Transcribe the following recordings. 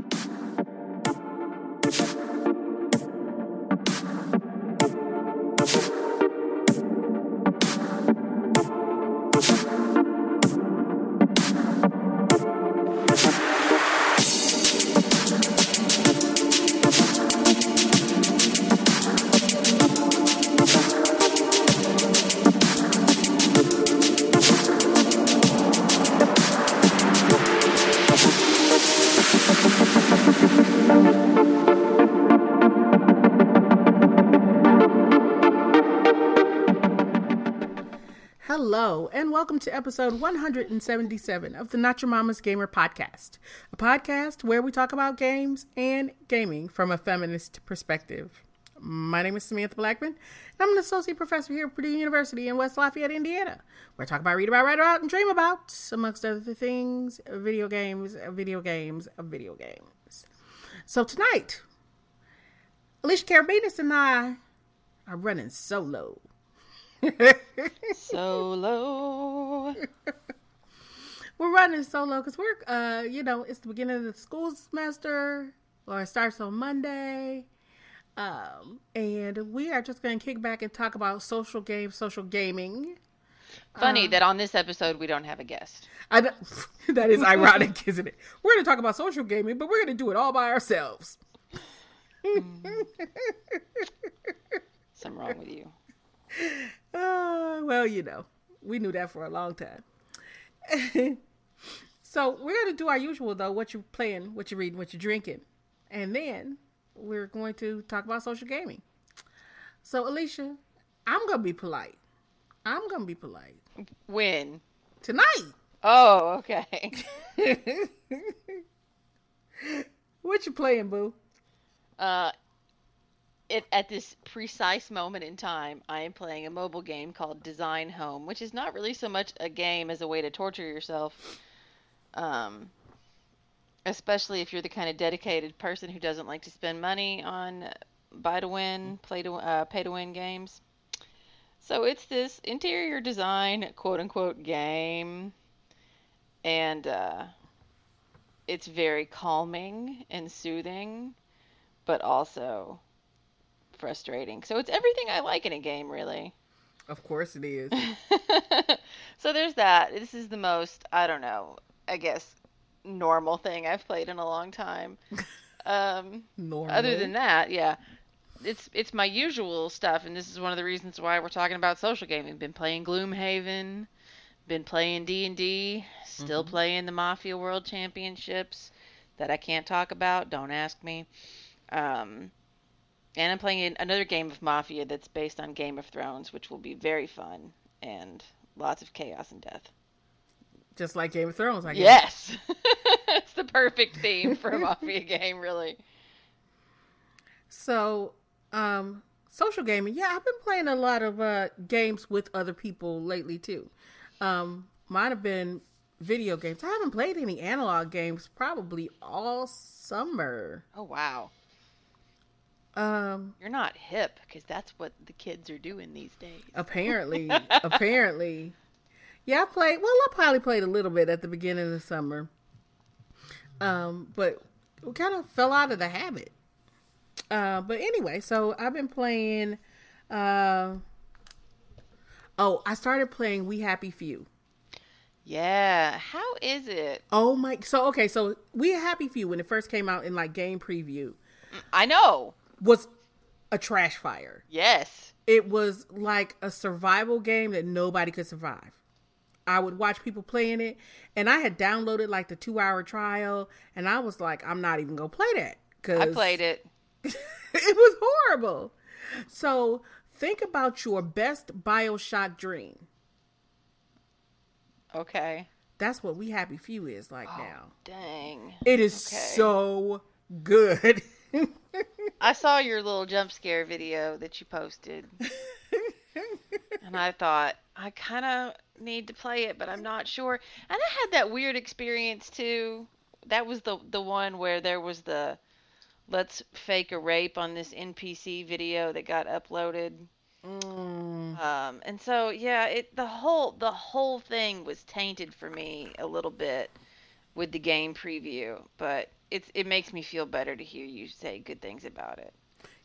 Welcome to episode 177 of the Not Your Mama's Gamer podcast, a podcast where we talk about games and gaming from a feminist perspective. My name is Samantha Blackmon, and I'm an associate professor here at Purdue University in West Lafayette, Indiana, where I talk about, read about, write about, and dream about, amongst other things, video games, video games, video games. So tonight, Alisha Karabinus and I are running solo. Solo. we're running solo because we're, uh, you know, it's the beginning of the school semester, or it starts on Monday. Um, and we are just going to kick back and talk about social games, social gaming. Funny that on this episode we don't have a guest. I that is ironic, isn't it? We're going to talk about social gaming, but we're going to do it all by ourselves. Something wrong with you. Uh, well, you know, we knew that for a long time. so we're going to do our usual, though, what you're playing, what you're reading, what you're drinking. And then we're going to talk about social gaming. So, Alisha, I'm going to be polite. I'm going to be polite. When? Tonight. Oh, okay. what you playing, boo? Uh, at this precise moment in time, I am playing a mobile game called Design Home, which is not really so much a game as a way to torture yourself. Um, especially if you're the kind of dedicated person who doesn't like to spend money on buy to win, play to uh, pay to win games. So it's this interior design quote unquote game, and uh, it's very calming and soothing, but also frustrating. So it's everything I like in a game, really. Of course it is. so there's that. This is the most, I don't know, I guess, normal thing I've played in a long time. Um, Normal. Other than that, yeah. It's it's my usual stuff, and this is one of the reasons why we're talking about social gaming. Been playing Gloomhaven, been playing D and D, still Mhm. playing the Mafia World Championships that I can't talk about. Don't ask me. Um, and I'm playing another game of Mafia that's based on Game of Thrones, which will be very fun and lots of chaos and death. Just like Game of Thrones, I guess. Yes, it's the perfect theme for a Mafia game, really. So, um, social gaming. Yeah, I've been playing a lot of uh, games with other people lately too. Um, mine have been video games. I haven't played any analog games probably all summer. Oh wow, Um, you're not hip because that's what the kids are doing these days. apparently, apparently, yeah, I played. Well, I probably played a little bit at the beginning of the summer. Um, but we kind of fell out of the habit. Uh, but anyway, so I've been playing. Uh, oh, I started playing We Happy Few. Yeah, how is it? Oh my! So okay, so We Happy Few when it first came out in like game preview I know. Was a trash fire. Yes. it was like a survival game that nobody could survive. I would watch people playing it, and I had downloaded like the two hour trial, and I was like, I'm not even gonna play that because I played it. it was horrible. So think about your best Bioshock dream. Okay. That's what We Happy Few is like Oh, now. dang. It is okay. so good. I saw your little jump scare video that you posted, and I thought I kind of need to play it, but I'm not sure. And I had that weird experience too. That was the the one where there was the let's fake a rape on this NPC video that got uploaded. Mm. Um, and so yeah, it the whole the whole thing was tainted for me a little bit with the game preview, but it's it makes me feel better to hear you say good things about it.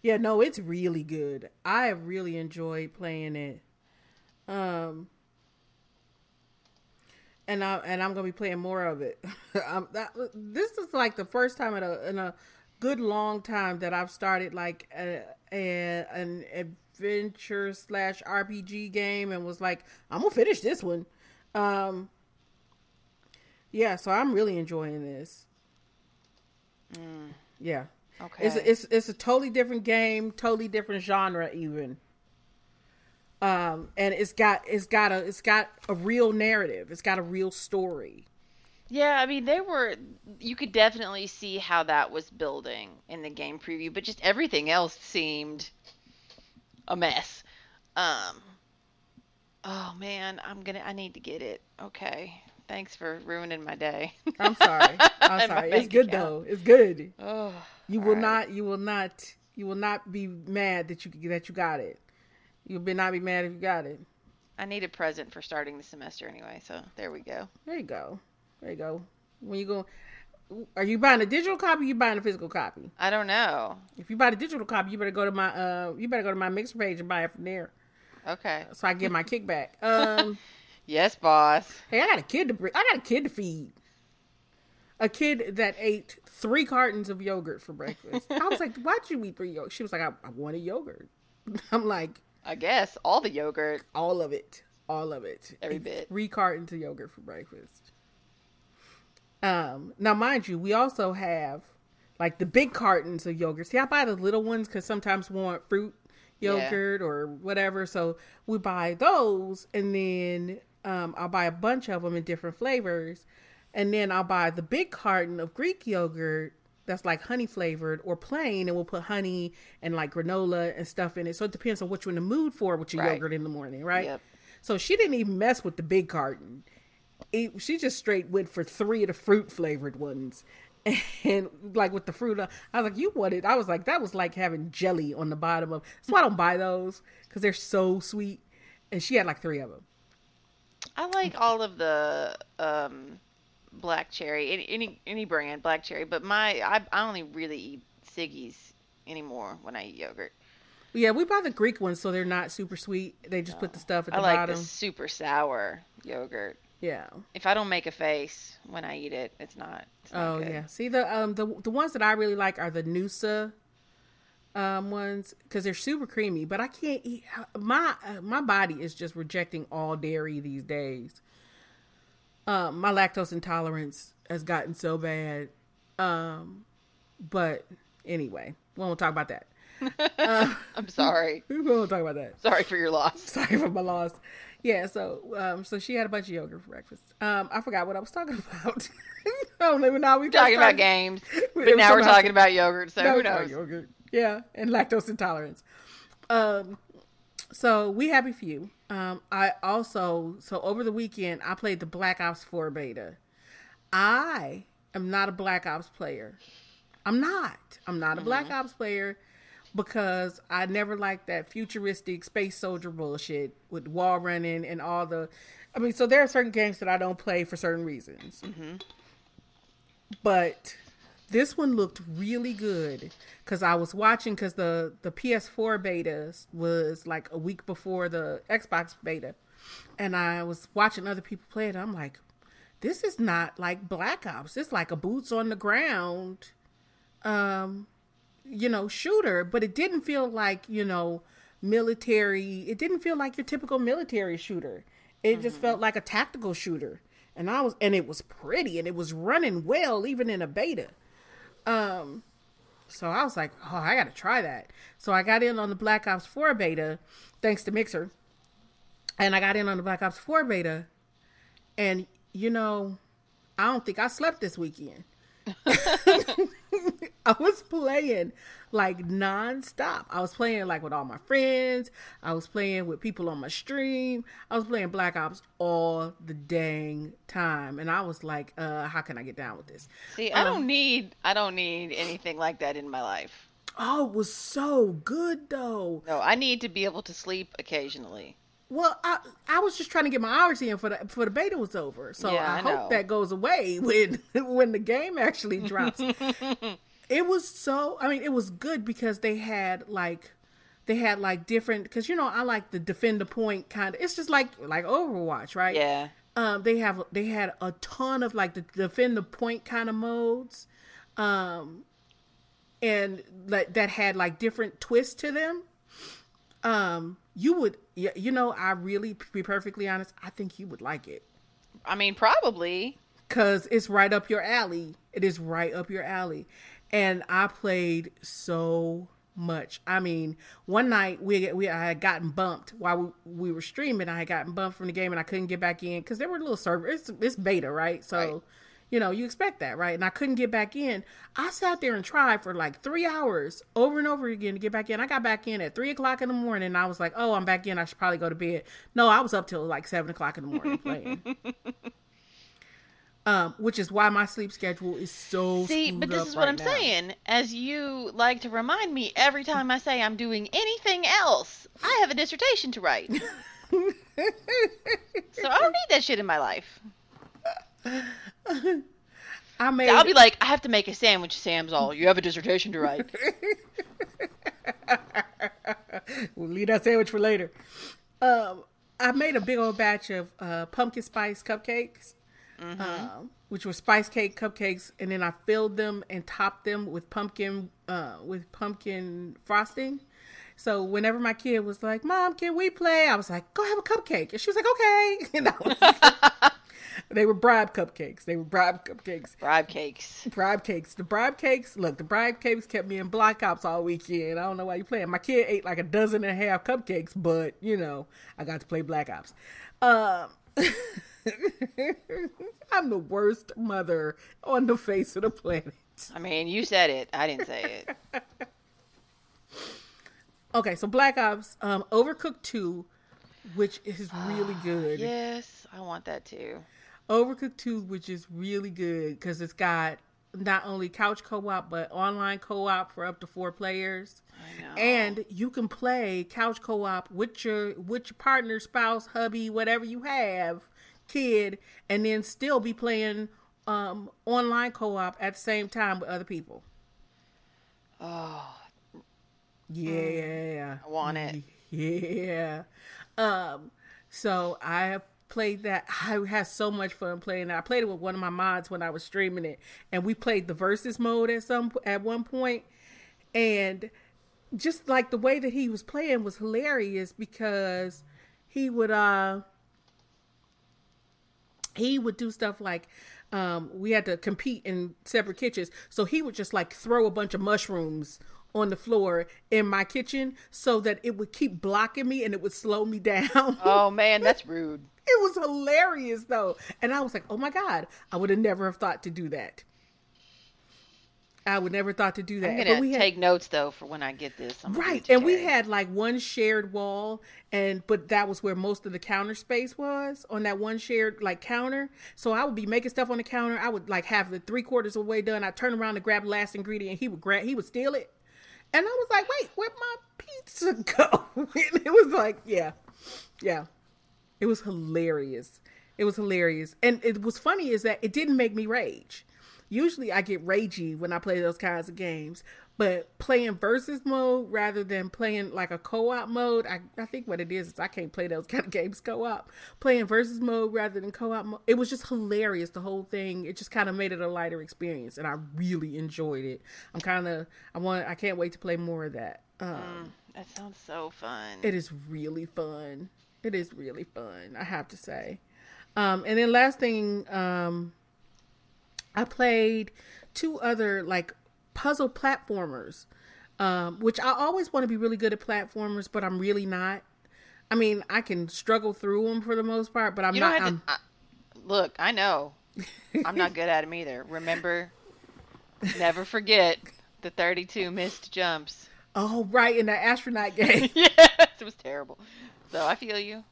Yeah, no, it's really good. I really enjoyed playing it. Um and I and I'm gonna be playing more of it. that, this is like the first time in a in a good long time that I've started like a, a an adventure slash RPG game and was like, I'm gonna finish this one. Um, yeah, so I'm really enjoying this. Mm. Yeah. Okay. It's a, it's it's a totally different game, totally different genre even. Um, and it's got it's got a it's got a real narrative. It's got a real story. Yeah, I mean they were you could definitely see how that was building in the game preview, but just everything else seemed a mess. Um Oh man, I'm going to I need to get it. Okay. Thanks for ruining my day. I'm sorry. I'm sorry. It's good account. though. It's good. Oh. You will right. not you will not you will not be mad that you that you got it. You'll be not be mad if you got it. I need a present for starting the semester anyway, so there we go. There you go. There you go. When you go, are you buying a digital copy? Or you buying a physical copy? I don't know. If you buy the digital copy, you better go to my uh, you better go to my mixer page and buy it from there. Okay. So I get my kickback. Um. yes, boss. Hey, I got a kid to I got a kid to feed. A kid that ate three cartons of yogurt for breakfast. I was like, "Why'd you eat three yogurt?" She was like, "I, I wanted yogurt." I'm like, I guess all the yogurt, all of it, all of it, every bit. Three cartons of yogurt for breakfast. Um, now, mind you, we also have like the big cartons of yogurt. See, I buy the little ones because sometimes we want fruit yogurt yeah. or whatever. So we buy those, and then um, I'll buy a bunch of them in different flavors, and then I'll buy the big carton of Greek yogurt that's like honey flavored or plain, and we'll put honey and like granola and stuff in it. So it depends on what you're in the mood for with your right. yogurt in the morning, right? Yep. So she didn't even mess with the big carton it, she just straight went for three of the fruit flavored ones. And like with the fruit, I was like, "You wanted?" I was like, "That was like having jelly on the bottom of." So I don't buy those because they're so sweet. And she had like three of them. I like all of the um, black cherry, any, any any brand black cherry, but my I, I only really eat Siggi's anymore when I eat yogurt. Yeah, we buy the Greek ones, so they're not super sweet. They just no. put the stuff at the I like bottom. the super sour yogurt. Yeah. If I don't make a face when I eat it, it's not. It's not oh good. yeah. See the um the the ones that I really like are the Noosa um ones because they're super creamy. But I can't eat my uh, my body is just rejecting all dairy these days. Um, my lactose intolerance has gotten so bad. Um, but anyway, we won't talk about that. Uh, I'm sorry. We won't talk about that. Sorry for your loss. Sorry for my loss yeah, so um, so she had a bunch of yogurt for breakfast. Um, I forgot what I was talking about. I don't even know. We talking about games, but now we're talking about yogurt. So who knows? Yogurt, yeah, and lactose intolerance. Um, so We Happy Few. Um, I also so over the weekend I played the Black Ops Four beta. I am not a Black Ops player. I'm not. I'm not a mm-hmm. Black Ops player because I never liked that futuristic space soldier bullshit with wall running and all the. I mean, so there are certain games that I don't play for certain reasons. Mm-hmm. But this one looked really good because I was watching because the the PS4 beta was like a week before the Xbox beta, and I was watching other people play it. I'm like, this is not like Black Ops. It's like a boots on the ground, um, you know, shooter, but it didn't feel like, you know, military. It didn't feel like your typical military shooter. It mm-hmm. just felt like a tactical shooter. And I was and it was pretty and it was running well even in a beta. Um so I was like, "Oh, I got to try that." So I got in on the Black Ops 4 beta thanks to Mixer. And I got in on the Black Ops 4 beta and you know, I don't think I slept this weekend. I was playing like nonstop. I was playing like with all my friends. I was playing with people on my stream. I was playing Black Ops all the dang time, and I was like, uh, "How can I get down with this?" See, I um, don't need, I don't need anything like that in my life. Oh, it was so good though. No, I need to be able to sleep occasionally. Well, I I was just trying to get my hours in for the for the beta was over, so Yeah, I, I hope that goes away when when the game actually drops. it was so. I mean, it was good because they had like they had like different because you know I like the defend the point kind of. It's just like like Overwatch, right? Yeah. um, they have they had a ton of like the defend the point kind of modes, um, and like that had like different twists to them. Um, you would, you know, I really, be perfectly honest, I think you would like it I mean, probably. because it's right up your alley. It is right up your alley, and I played so much. I mean, one night we we I had gotten bumped while we, we were streaming. I had gotten bumped from the game, and I couldn't get back in because there were little servers. It's, it's beta, right? So. Right. You know, you expect that, right? And I couldn't get back in. I sat there and tried for like three hours over and over again to get back in. I got back in at three o'clock in the morning. And I was like, oh, I'm back in. I should probably go to bed. No, I was up till like seven o'clock in the morning playing. um, which is why my sleep schedule is so See, but this is what right I'm now. saying. As you like to remind me every time I say I'm doing anything else, I have a dissertation to write. so I don't need that shit in my life. I made I'll be like, I have to make a sandwich, Sam's all. You have a dissertation to write. we'll leave that sandwich for later. Um, I made a big old batch of uh, pumpkin spice cupcakes, um, which were spice cake cupcakes, and then I filled them and topped them with pumpkin uh, with pumpkin frosting. So whenever my kid was like, "Mom, can we play?" I was like, "Go have a cupcake," and she was like, "Okay." And I was they were bribe cupcakes. They were bribe cupcakes. Bribe cakes. Bribe cakes. The bribe cakes. Look, the bribe cakes kept me in Black Ops all weekend. I don't know why you playing. My kid ate like a dozen and a half cupcakes, but you know, I got to play Black Ops. Um, I'm the worst mother on the face of the planet. I mean, you said it. I didn't say it. Okay, so Black Ops, um, Overcooked Two, which is really good. Yes, I want that too. Overcooked 2, which is really good because it's got not only couch co-op but online co-op for up to four players. I know. And you can play couch co-op with your with your partner, spouse, hubby, whatever you have, kid, and then still be playing um, online co-op at the same time with other people. oh, Yeah. I want it. Yeah. Um, so I have played that. I had so much fun playing that. I played it with one of my mods when I was streaming it, and we played the versus mode at some at one point, and just like the way that he was playing was hilarious because he would uh he would do stuff like um we had to compete in separate kitchens so he would just like throw a bunch of mushrooms on the floor in my kitchen so that it would keep blocking me and it would slow me down oh man, that's rude. It was hilarious though and i was like oh my god i would have never have thought to do that i would never thought to do that I'm gonna we had- take notes though for when I get this. I'm Right. And we had like one shared wall and but that was where most of the counter space was on that one shared like counter. So I would be making stuff on the counter. I would like have the three quarters of the way done. I'd turn around to grab the last ingredient. He would grab he would steal it. And I was like, wait, where'd my pizza go? and it was like, yeah. Yeah. It was hilarious. It was hilarious. And it was funny is that it didn't make me rage. Usually I get ragey when I play those kinds of games, but playing versus mode rather than playing like a co-op mode, I, I think what it is is I can't play those kind of games co-op. Playing versus mode rather than co-op mode, it was just hilarious. The whole thing, it just kind of made it a lighter experience, and I really enjoyed it. I'm kind of, I want, I can't wait to play more of that. Um, That sounds so fun. it is really fun. It is really fun, I have to say. Um, and then last thing, um, I played two other like puzzle platformers, um, which I always want to be really good at platformers, but I'm really not. I mean, I can struggle through them for the most part, but I'm not. I'm, to. I, look, I know. I'm not good at them either. Remember, never forget the 32 missed jumps. oh, right in the astronaut game. yes, it was terrible. So I feel you.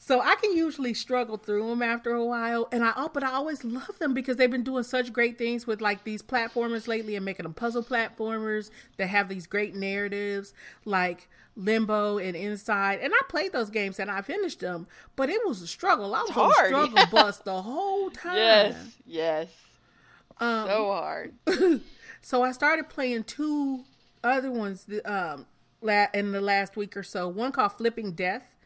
So I can usually struggle through them after a while, and I oh, but I always love them because they've been doing such great things with like these platformers lately and making them puzzle platformers that have these great narratives, like Limbo and Inside. And I played those games and I finished them, but it was a struggle. I was on a struggle yeah. bus the whole time. Yes, yes. Um, so hard. So I started playing two other ones um, la- in the last week or so. One called Flipping Death,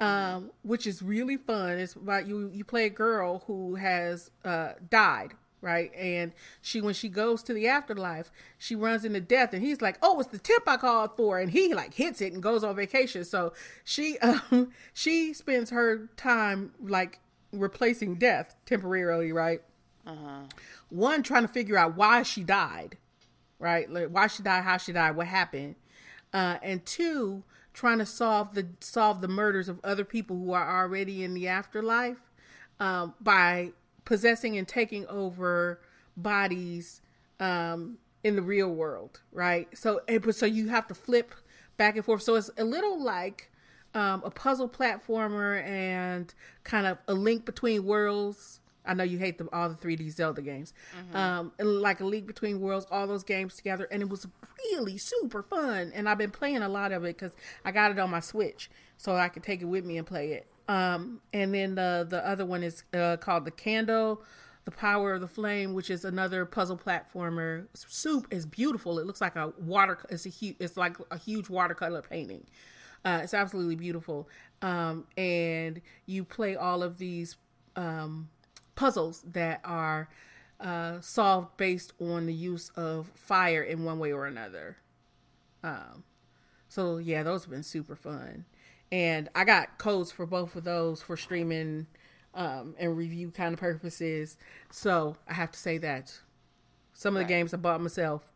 um, which is really fun. It's about you. You play a girl who has uh, died, right? And she, when she goes to the afterlife, she runs into death, and he's like, "Oh, it's the tip I called for," and he like hits it and goes on vacation. So she, um, she spends her time like replacing death temporarily, right? Uh-huh. one trying to figure out why she died right like why she died how she died what happened uh and two trying to solve the solve the murders of other people who are already in the afterlife um by possessing and taking over bodies um in the real world right? So so you have to flip back and forth. So it's a little like um a puzzle platformer and kind of a link between worlds I know you hate them all the 3D Zelda games. Um, and like a Link Between Worlds, all those games together, and it was really super fun. And I've been playing a lot of it because I got it on my Switch, so I could take it with me and play it. Um, and then the the other one is uh, called the Candle, the Power of the Flame, which is another puzzle platformer. Soup is beautiful. It looks like a water. It's a huge. It's like a huge watercolor painting. Uh, it's absolutely beautiful. Um, and you play all of these um, puzzles that are uh, solved based on the use of fire in one way or another. Um, so yeah, those have been super fun, and I got codes for both of those for streaming um, and review kind of purposes. So I have to say that some of the games I bought myself,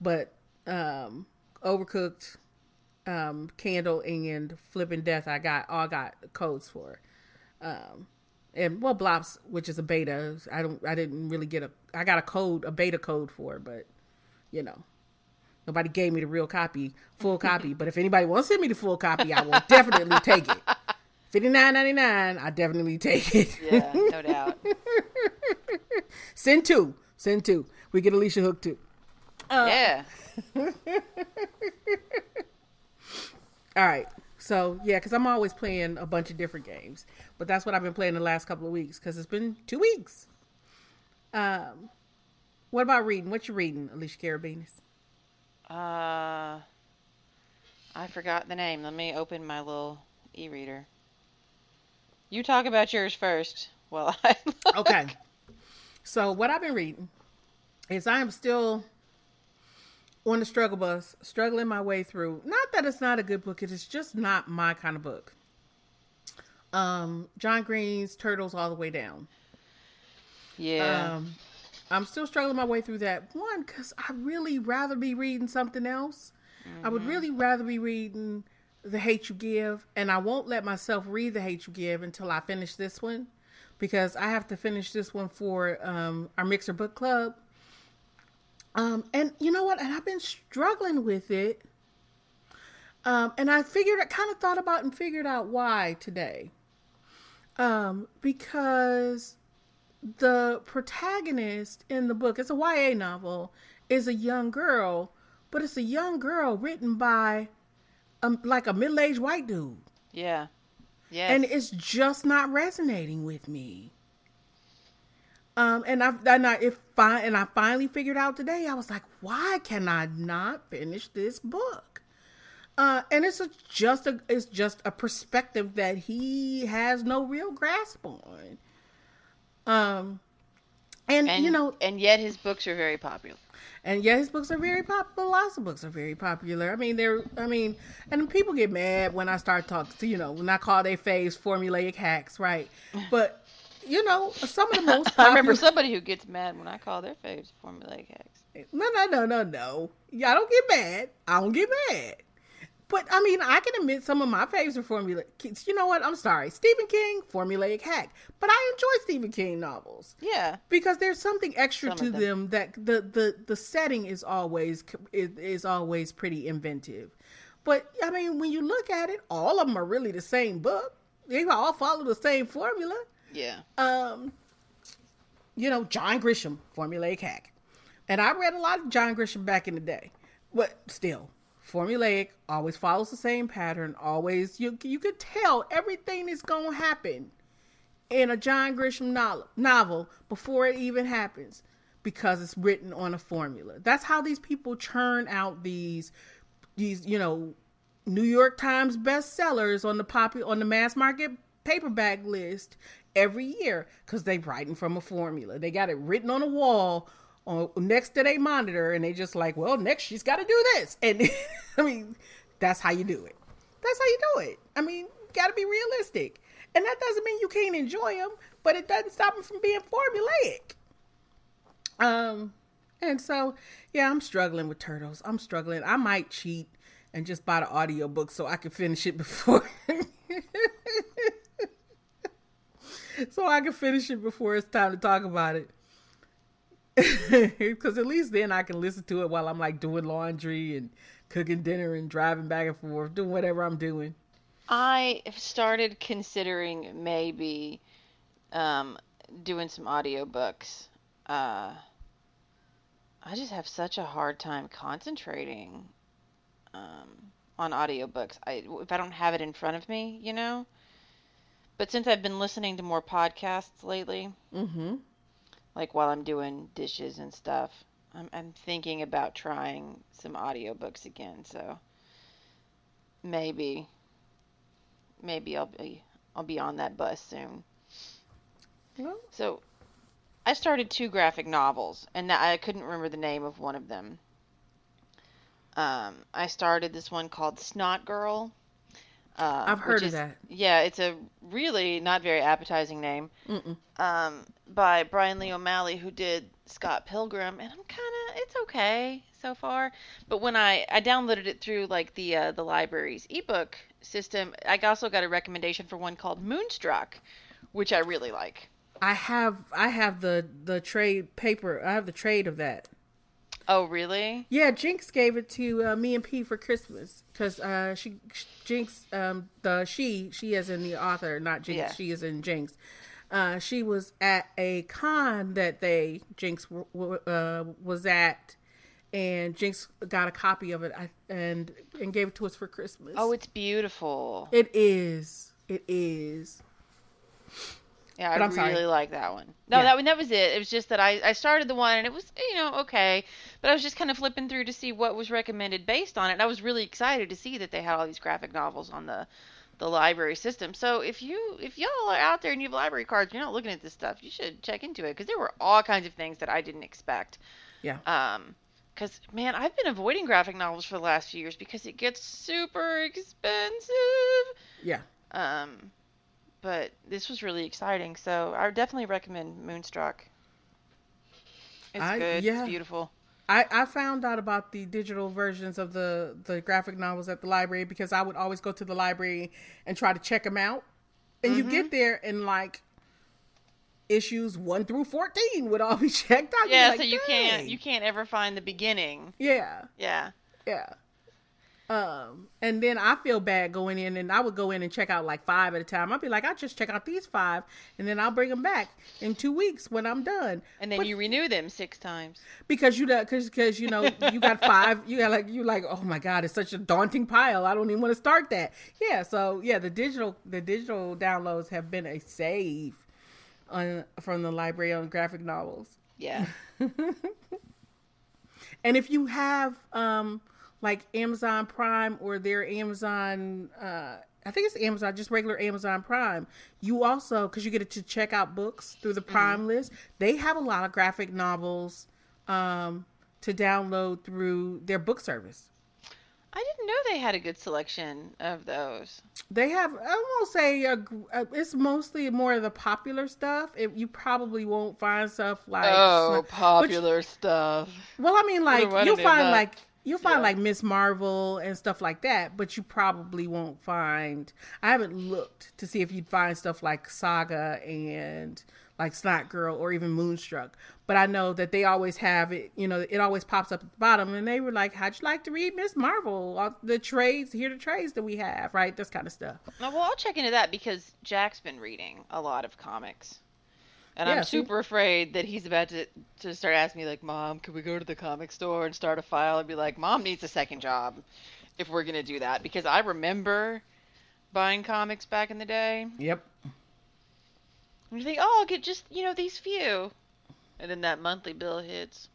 but um, Overcooked, um, Candle, and Flipping Death, I got all got codes for. Um, and well, Blops, which is a beta, I don't, I didn't really get a, I got a code, a beta code for, it, but you know, nobody gave me the real copy, full copy. But if anybody wants to send me the full copy, I will definitely take it. Fifty nine ninety nine, I definitely take it. Yeah, no doubt. Send two, send two. We get Alisha Hook too. Uh, yeah. All right. So yeah, because I'm always playing a bunch of different games, but that's what I've been playing the last couple of weeks because it's been two weeks. Um, what about reading? What you reading, Alisha Karabinus? Uh, I forgot the name. Let me open my little e-reader. You talk about yours first. Well, I Okay. so what I've been reading is I am still on the struggle bus, struggling my way through. Not that it's not a good book; it is just not my kind of book. Um, John Green's Turtles All the Way Down. yeah. Um, I'm still struggling my way through that one because I really rather be reading something else. I would really rather be reading The Hate You Give, and I won't let myself read The Hate You Give until I finish this one because I have to finish this one for um, our Mixer Book Club. Um, and you know what? And I've been struggling with it. Um, and I figured, I kind of thought about and figured out why today. Um, because the protagonist in the book, it's a YA novel, is a young girl, but it's a young girl written by um, like a middle aged white dude. yeah. Yes. And it's just not resonating with me. Um, and I and I if fi- and I finally figured out today. I was like, why can I not finish this book? Uh, and it's a, just a it's just a perspective that he has no real grasp on. Um, and, and you know, and yet his books are very popular. and yet his books are very popular. Lots of books are very popular. I mean, they're, I mean, and people get mad when I start talking to, you know, when I call their faves formulaic hacks, right? But, you know, some of the most I remember somebody who gets mad when I call their faves formulaic hacks. No, no, no, no, no. Y'all don't get mad. I don't get mad. But I mean, I can admit some of my faves are formulaic. You know what? I'm sorry, Stephen King, formulaic hack. But I enjoy Stephen King novels. Yeah. because there's something extra Some to them. them. that the, the the setting is always is, is always pretty inventive but i mean when you look at it all of them are really the same book they all follow the same formula. Yeah. Um, you know, John Grisham, formulaic hack. And I read a lot of John Grisham back in the day, but still, formulaic always follows the same pattern. Always, you you could tell everything is gonna happen in a John Grisham novel, novel before it even happens because it's written on a formula. That's how these people churn out these these you know New York Times bestsellers on the popular on the mass market paperback list every year because they writing from a formula. They got it written on a wall on next to their monitor, and they just like, well, next she's got to do this, and I mean, that's how you do it. That's how you do it. I mean, got to be realistic, and that doesn't mean you can't enjoy them, but it doesn't stop them from being formulaic. Um, and so yeah, I'm struggling with turtles. I'm struggling. I might cheat and just buy the audiobook so I can finish it before so I can finish it before it's time to talk about it. Because at least then I can listen to it while I'm like doing laundry and cooking dinner and driving back and forth, doing whatever I'm doing. I started considering maybe um, doing some audiobooks. Uh, I just have such a hard time concentrating um, on audiobooks. I if I don't have it in front of me, you know. But since I've been listening to more podcasts lately, Mm-hmm. like while I'm doing dishes and stuff, I'm, I'm thinking about trying some audiobooks again. So maybe, maybe I'll be I'll be on that bus soon. Well, So I started two graphic novels, and I couldn't remember the name of one of them. Um, I started this one called Snot Girl. Uh, I've heard which of is- that. Yeah, it's a really not very appetizing name. Um, by Brian Lee O'Malley, who did Scott Pilgrim, and I'm kind of it's okay so far. But when I I downloaded it through like the uh, the library's ebook system, I also got a recommendation for one called Moonstruck, which I really like. I have I have the the trade paper. I have the trade of that. Oh, really? Yeah, Jinx gave it to uh, me and P for Christmas because uh, she Jinx um the she she is in the author not Jinx Yeah. she is in Jinx. Uh, she was at a con that they Jinx w- w- uh, was at, and Jinx got a copy of it and and gave it to us for Christmas. Oh, it's beautiful. it is. It is. Yeah, But I sorry. really like that one. No, Yeah. that one that was it. It was just that I I started the one and it was you know okay, but I was just kind of flipping through to see what was recommended based on it. And I was really excited to see that they had all these graphic novels on the the library system. So if you if y'all are out there and you have library cards, you're not looking at this stuff, you should check into it because there were all kinds of things that I didn't expect. Yeah. Um, because man, I've been avoiding graphic novels for the last few years because it gets super expensive. Yeah. Um, but this was really exciting, so I would definitely recommend Moonstruck. It's I- good. yeah. It's beautiful. I, I found out about the digital versions of the, the graphic novels at the library because I would always go to the library and try to check them out. And you get mm-hmm. there and like issues one through fourteen would all be checked out. Yeah, like, so you can't you can't ever find the beginning. Yeah, Yeah. yeah. Um, and then I feel bad going in, and I would go in and check out like five at a time. I'd be like, I'll just check out these five, and then I'll bring them back in two weeks when I'm done. And then But- you renew them six times. because you because because you know you got five you got like you like oh my god it's such a daunting pile i don't even want to start that yeah so yeah the digital the digital downloads have been a save on from the library on graphic novels Yeah. and if you have um like amazon prime or their amazon uh I think it's Amazon, just regular Amazon Prime. You also, because you get it to check out books through the Prime list, they have a lot of graphic novels um, to download through their book service. I didn't know they had a good selection of those. They have, I won't say a, gr- uh, it's mostly more of the popular stuff. It, you probably won't find stuff like. oh, popular stuff. Well, I mean, like you'll find like you'll find yeah. like Miss Marvel and stuff like that, but you probably won't find. I haven't looked to see if you'd find stuff like Saga and like Snot Girl or even Moonstruck. But I know that they always have it, you know, it always pops up at the bottom. And they were like, How'd you like to read Miss Marvel? The trades, here the trades that we have, right? This kind of stuff. Well, I'll check into that because Jack's been reading a lot of comics. And Yeah, I'm see? super afraid that he's about to, to start asking me, like, Mom, can we go to the comic store and start a file? I'd be like, Mom needs a second job if we're going to do that. Because I remember buying comics back in the day. Yep. And you think, oh, I'll get just, you know, these few. And then that monthly bill hits.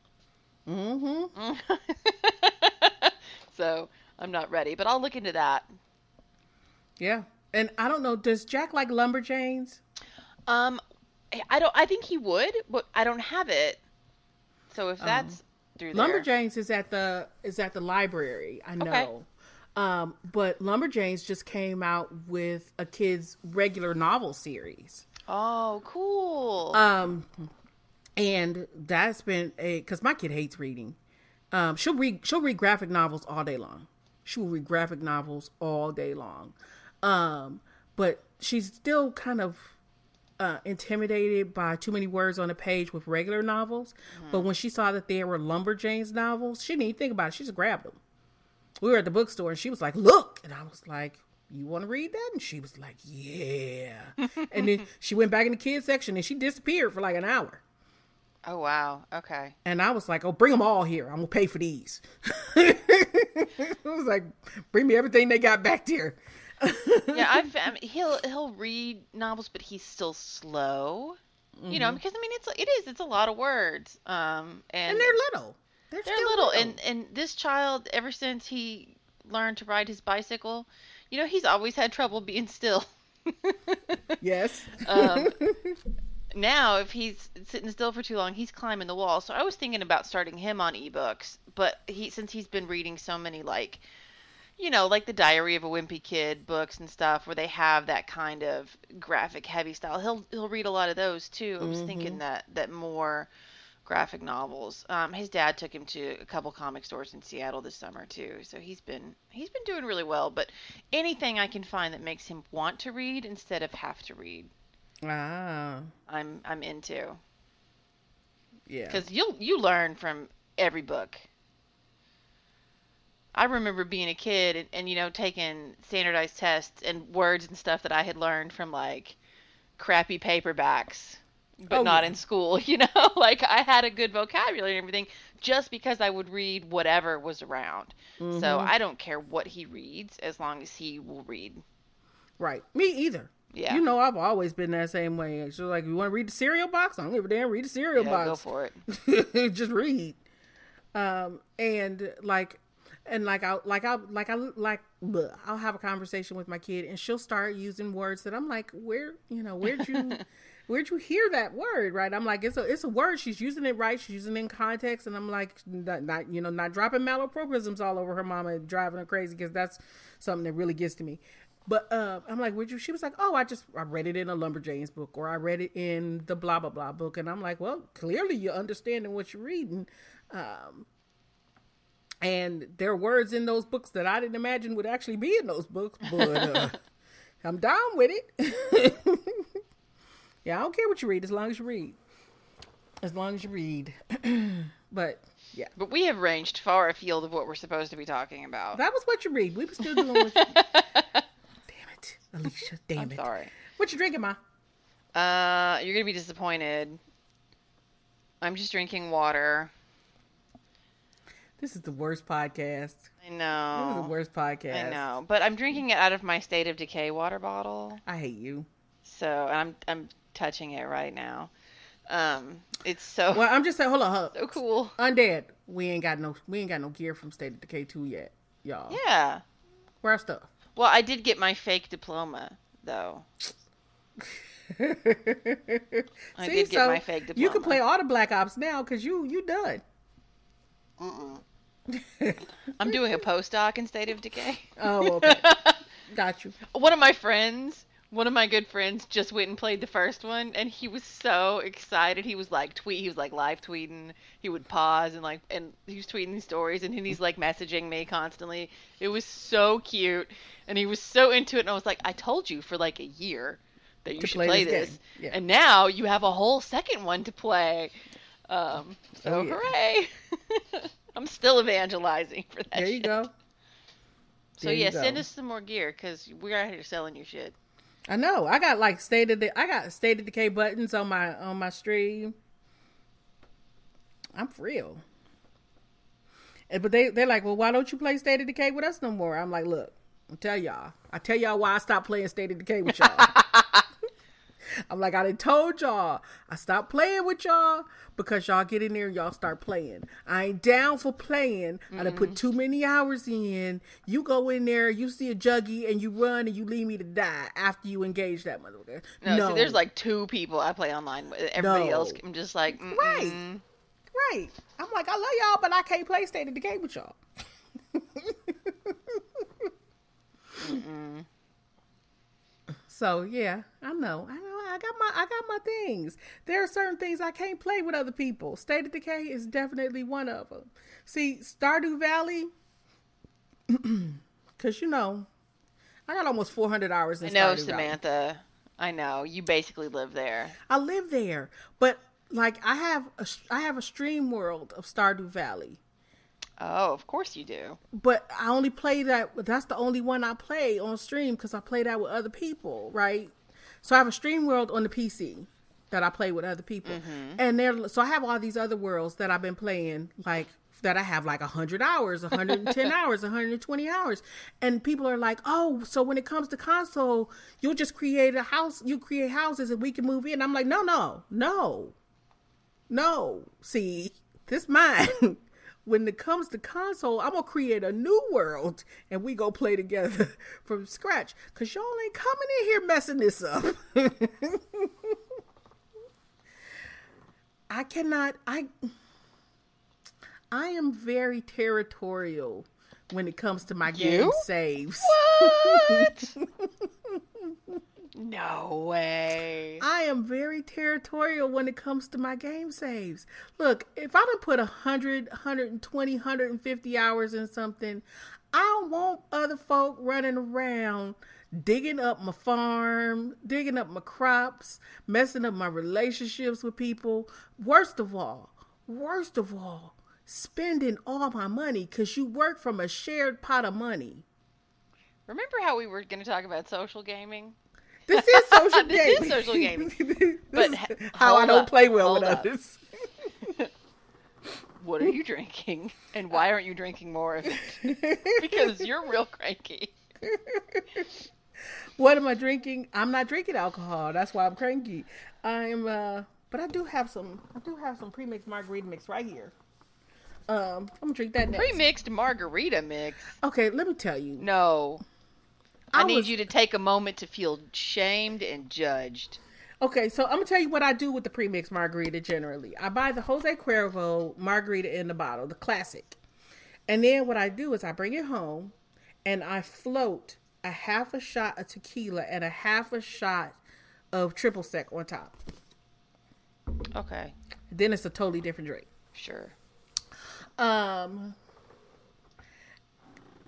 Mm-hmm. so I'm not ready, but I'll look into that. Yeah. And I don't know, does Jack like Lumberjanes? Um, I don't. I think he would, but I don't have it. So if that's through there, Lumberjanes is at the is at the library. I know. Um, but Lumberjanes just came out with a kids regular novel series. Oh, cool. Um, and that's been a because my kid hates reading. Um, she'll read she'll read graphic novels all day long. She will read graphic novels all day long. Um, but she's still kind of uh, intimidated by too many words on a page with regular novels. But when she saw that there were Lumberjanes novels, she didn't even think about it. She just grabbed them. We were at the bookstore and she was like, "Look," and I was like. You want to read that? And she was like, "Yeah." and then she went back in the kids section and she disappeared for like an hour. oh wow. Okay. And I was like, "Oh, bring them all here. I'm gonna pay for these." I was like, "Bring me everything they got back there." Yeah, I've I mean, he'll he'll read novels, but he's still slow. You know, because I mean, it's it is it's a lot of words. Um, and, and they're little. They're, they're still little, and and this child, ever since he learned to ride his bicycle, you know, he's always had trouble being still. yes. Um, now if he's sitting still for too long he's climbing the wall so i was thinking about starting him on ebooks but he since he's been reading so many like you know like the diary of a wimpy kid books and stuff where they have that kind of graphic heavy style. He'll he'll read a lot of those too. I was thinking that that more graphic novels. Um, his dad took him to a couple comic stores in seattle this summer too. So he's been he's been doing really well. But anything i can find that makes him want to read instead of have to read ah. I'm I'm into. Yeah. because you'll you learn from every book. I remember being a kid and, and you know taking standardized tests and words and stuff that I had learned from like crappy paperbacks, but Oh, not in school. You know, like I had a good vocabulary and everything just because I would read whatever was around. So Mhm. I don't care what he reads as long as he will read. Right. Me either. Yeah, You know, I've always been that same way. So, like, you want to read the cereal box? I don't give a damn. Read the cereal yeah, go box. for it. just read um and like and like i like i like i like bleh, i'll have a conversation with my kid and she'll start using words that i'm like where you know where'd you where'd you hear that word? Right? I'm like it's a it's a word. She's using it right. She's using it in context. And i'm like not, not you know not dropping malapropisms all over her mama and driving her crazy because that's something that really gets to me. But uh, I'm like, would you? She was like, oh, I just I read it in a Lumberjanes book, or I read it in the blah blah blah book, and I'm like, well, clearly you're understanding what you're reading, um, and there are words in those books that I didn't imagine would actually be in those books, but uh, I'm down with it. yeah, I don't care what you read as long as you read, as long as you read. but yeah, But we have ranged far afield of what we're supposed to be talking about. that was what you read. We were still doing. What you... Damn it, Alisha. Damn I'm it. sorry. What you drinking, ma? Uh, you're gonna be disappointed. I'm just drinking water. This is the worst podcast. I know. This is the worst podcast. I know, but I'm drinking it out of my State of Decay water bottle. I hate you. So I'm I'm touching it right now. Um, it's so Well, I'm just saying. Hold on, hold so cool. Undead. We ain't got no. We ain't got no gear from State of Decay two yet, y'all. Yeah. Where our stuff? Well, I did get my fake diploma though. I See, did get so my fake diploma. You can play all the Black Ops now because you you done. I'm doing a postdoc in State of Decay. Oh, okay. got you. one of my friends, one of my good friends, just went and played the first one, and he was so excited. He was like tweet, he was like live tweeting. He would pause and like, and he was tweeting stories, and then he's like messaging me constantly. It was so cute, and he was so into it. And I was like, I told you for like a year that you should play play, this this. Yeah. And now you have a whole second one to play. Um, so Oh, yeah. hooray! I'm still evangelizing for that. There you shit. go. So There yeah, send go. us some more gear because we're out here selling you shit. I know. I got like state of the I got state of decay buttons on my on my stream. I'm for real. And- But they they're like, well, why don't you play State of Decay with us no more? I'm like, look, I'll tell y'all. I tell y'all why I stopped playing State of Decay with y'all. I'm like, I done told y'all. I stopped playing with y'all because y'all get in there and y'all start playing. I ain't down for playing. I done put too many hours in. You go in there, you see a juggy, and you run and you leave me to die after you engage that motherfucker. No, see, there's like two people I play online with. Everybody No. else, I'm just like, mm Right. Right. I'm like, I love y'all, but I can't play State of the game with y'all. so yeah, I know. I know. I got my I got my things. There are certain things I can't play with other people. State of Decay is definitely one of them. See, Stardew Valley, because you know, I got almost 400 hours in I know, Stardew Valley. Samantha. I know. You basically live there. I live there, but like I have a I have a stream world of Stardew Valley. Oh, of course you do. but I only play that. That's the only one I play on stream because I play that with other people, right? So I have a stream world on the PC that I play with other people, mm-hmm. and there. So I have all these other worlds that I've been playing, like that I have like hundred hours, hundred and ten hours, hundred and twenty hours, and people are like, "Oh, so when it comes to console, you'll just create a house, you create houses, and we can move in." I'm like, "No, no, no, no. See, this mine." when it comes to console, I'm gonna create a new world and we go play together from scratch. Cause y'all ain't coming in here messing this up. I cannot I I am very territorial when it comes to my game saves. What? no way. I am very territorial when it comes to my game saves. Look, if I don't put 100, 120, 150 hours in something, I don't want other folk running around digging up my farm, digging up my crops, messing up my relationships with people. Worst of all, worst of all, spending all my money because you work from a shared pot of money. Remember how we were going to talk about social gaming? This is social This is gaming. social gaming. But is how I don't up, play well with up. others. What are you drinking? And why aren't you drinking more of it? because you're real cranky. What am I drinking? I'm not drinking alcohol. That's why I'm cranky. I'm uh but I do have some I do have some pre-mixed margarita mix right here. Um I'm gonna drink that next. Pre-mixed margarita mix. okay, let me tell you. No. I, I need was- you to take a moment to feel shamed and judged. Okay, so I'm gonna tell you what I do with the pre-mixed margarita generally. I buy the Jose Cuervo margarita in the bottle, the classic. And then what I do is I bring it home and I float a half a shot of tequila and a half a shot of triple sec on top. Okay. Then it's a totally different drink. Sure. Um,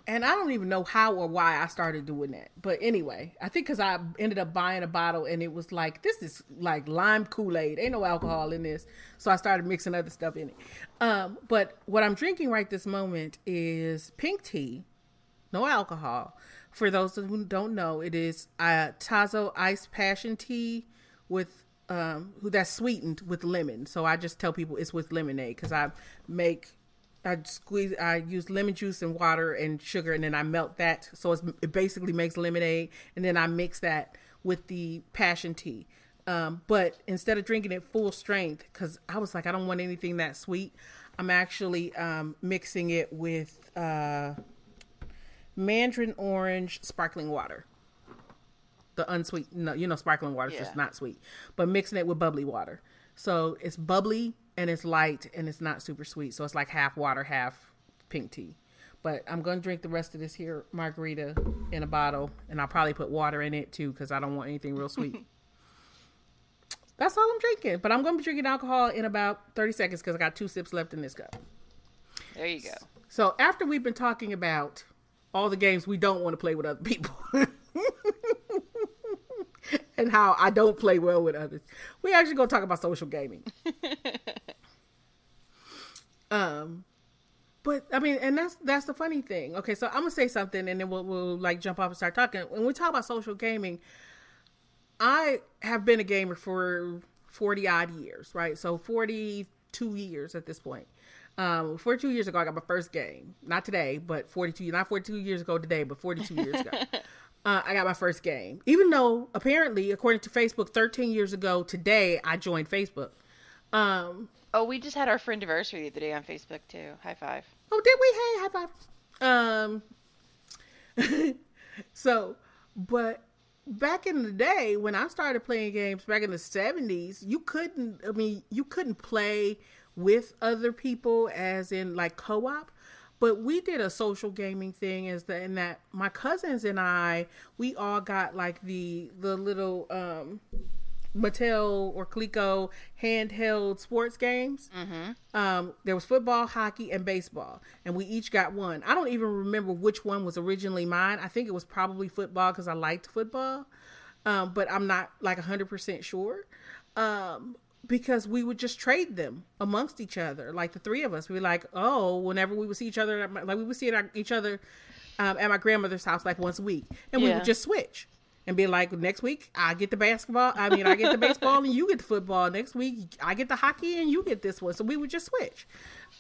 and I don't even know how or why I started doing that. But anyway, I think because I ended up buying a bottle and it was like, this is like lime Kool Aid. Ain't no alcohol in this. So I started mixing other stuff in it. Um, but what I'm drinking right this moment is pink tea, no alcohol. For those who don't know, it is uh, Tazo iced passion tea with um that's sweetened with lemon. So I just tell people it's with lemonade because I make I squeeze I use lemon juice and water and sugar and then I melt that so it's, it basically makes lemonade and then I mix that with the passion tea. Um, but instead of drinking it full strength, because I was like, I don't want anything that sweet, I'm actually um, mixing it with uh, mandarin orange sparkling water. The unsweet, no, you know, sparkling water is just not sweet, but mixing it with bubbly water. So it's bubbly and it's light and it's not super sweet. So it's like half water, half pink tea. But I'm going to drink the rest of this here margarita in a bottle and I'll probably put water in it too because I don't want anything real sweet. That's all I'm drinking. But I'm going to be drinking alcohol in about 30 seconds because I got two sips left in this cup. There you go. So after we've been talking about all the games we don't want to play with other people, and how I don't play well with others. We actually gonna talk about social gaming. um, but I mean, and that's that's the funny thing. Okay, so I'm gonna say something, and then we'll, we'll like jump off and start talking. When we talk about social gaming, I have been a gamer for forty odd years, right? So forty two years at this point. Um, 42 years ago, I got my first game. Not today, but 42, not 42 years ago today, but 42 years ago. Uh, I got my first game. Even though, apparently, according to Facebook, 13 years ago today, I joined Facebook. Um, oh, we just had our friend anniversary the other day on Facebook, too. High five. Oh, did we? Hey, high five. Um, so, but back in the day when I started playing games back in the 70s, you couldn't, I mean, you couldn't play with other people as in like co-op but we did a social gaming thing is that in that my cousins and I we all got like the the little um Mattel or Coleco handheld sports games. Mm-hmm. Um, there was football, hockey, and baseball, and we each got one. I don't even remember which one was originally mine. I think it was probably football because I liked football, um, but I'm not like hundred percent sure. Um, because we would just trade them amongst each other. Like the three of us, we were like, oh, whenever we would see each other, like we would see each other um, at my grandmother's house like once a week, and yeah. we would just switch and be like, next week I get the basketball. I mean, I get the baseball and you get the football. Next week I get the hockey and you get this one. So we would just switch.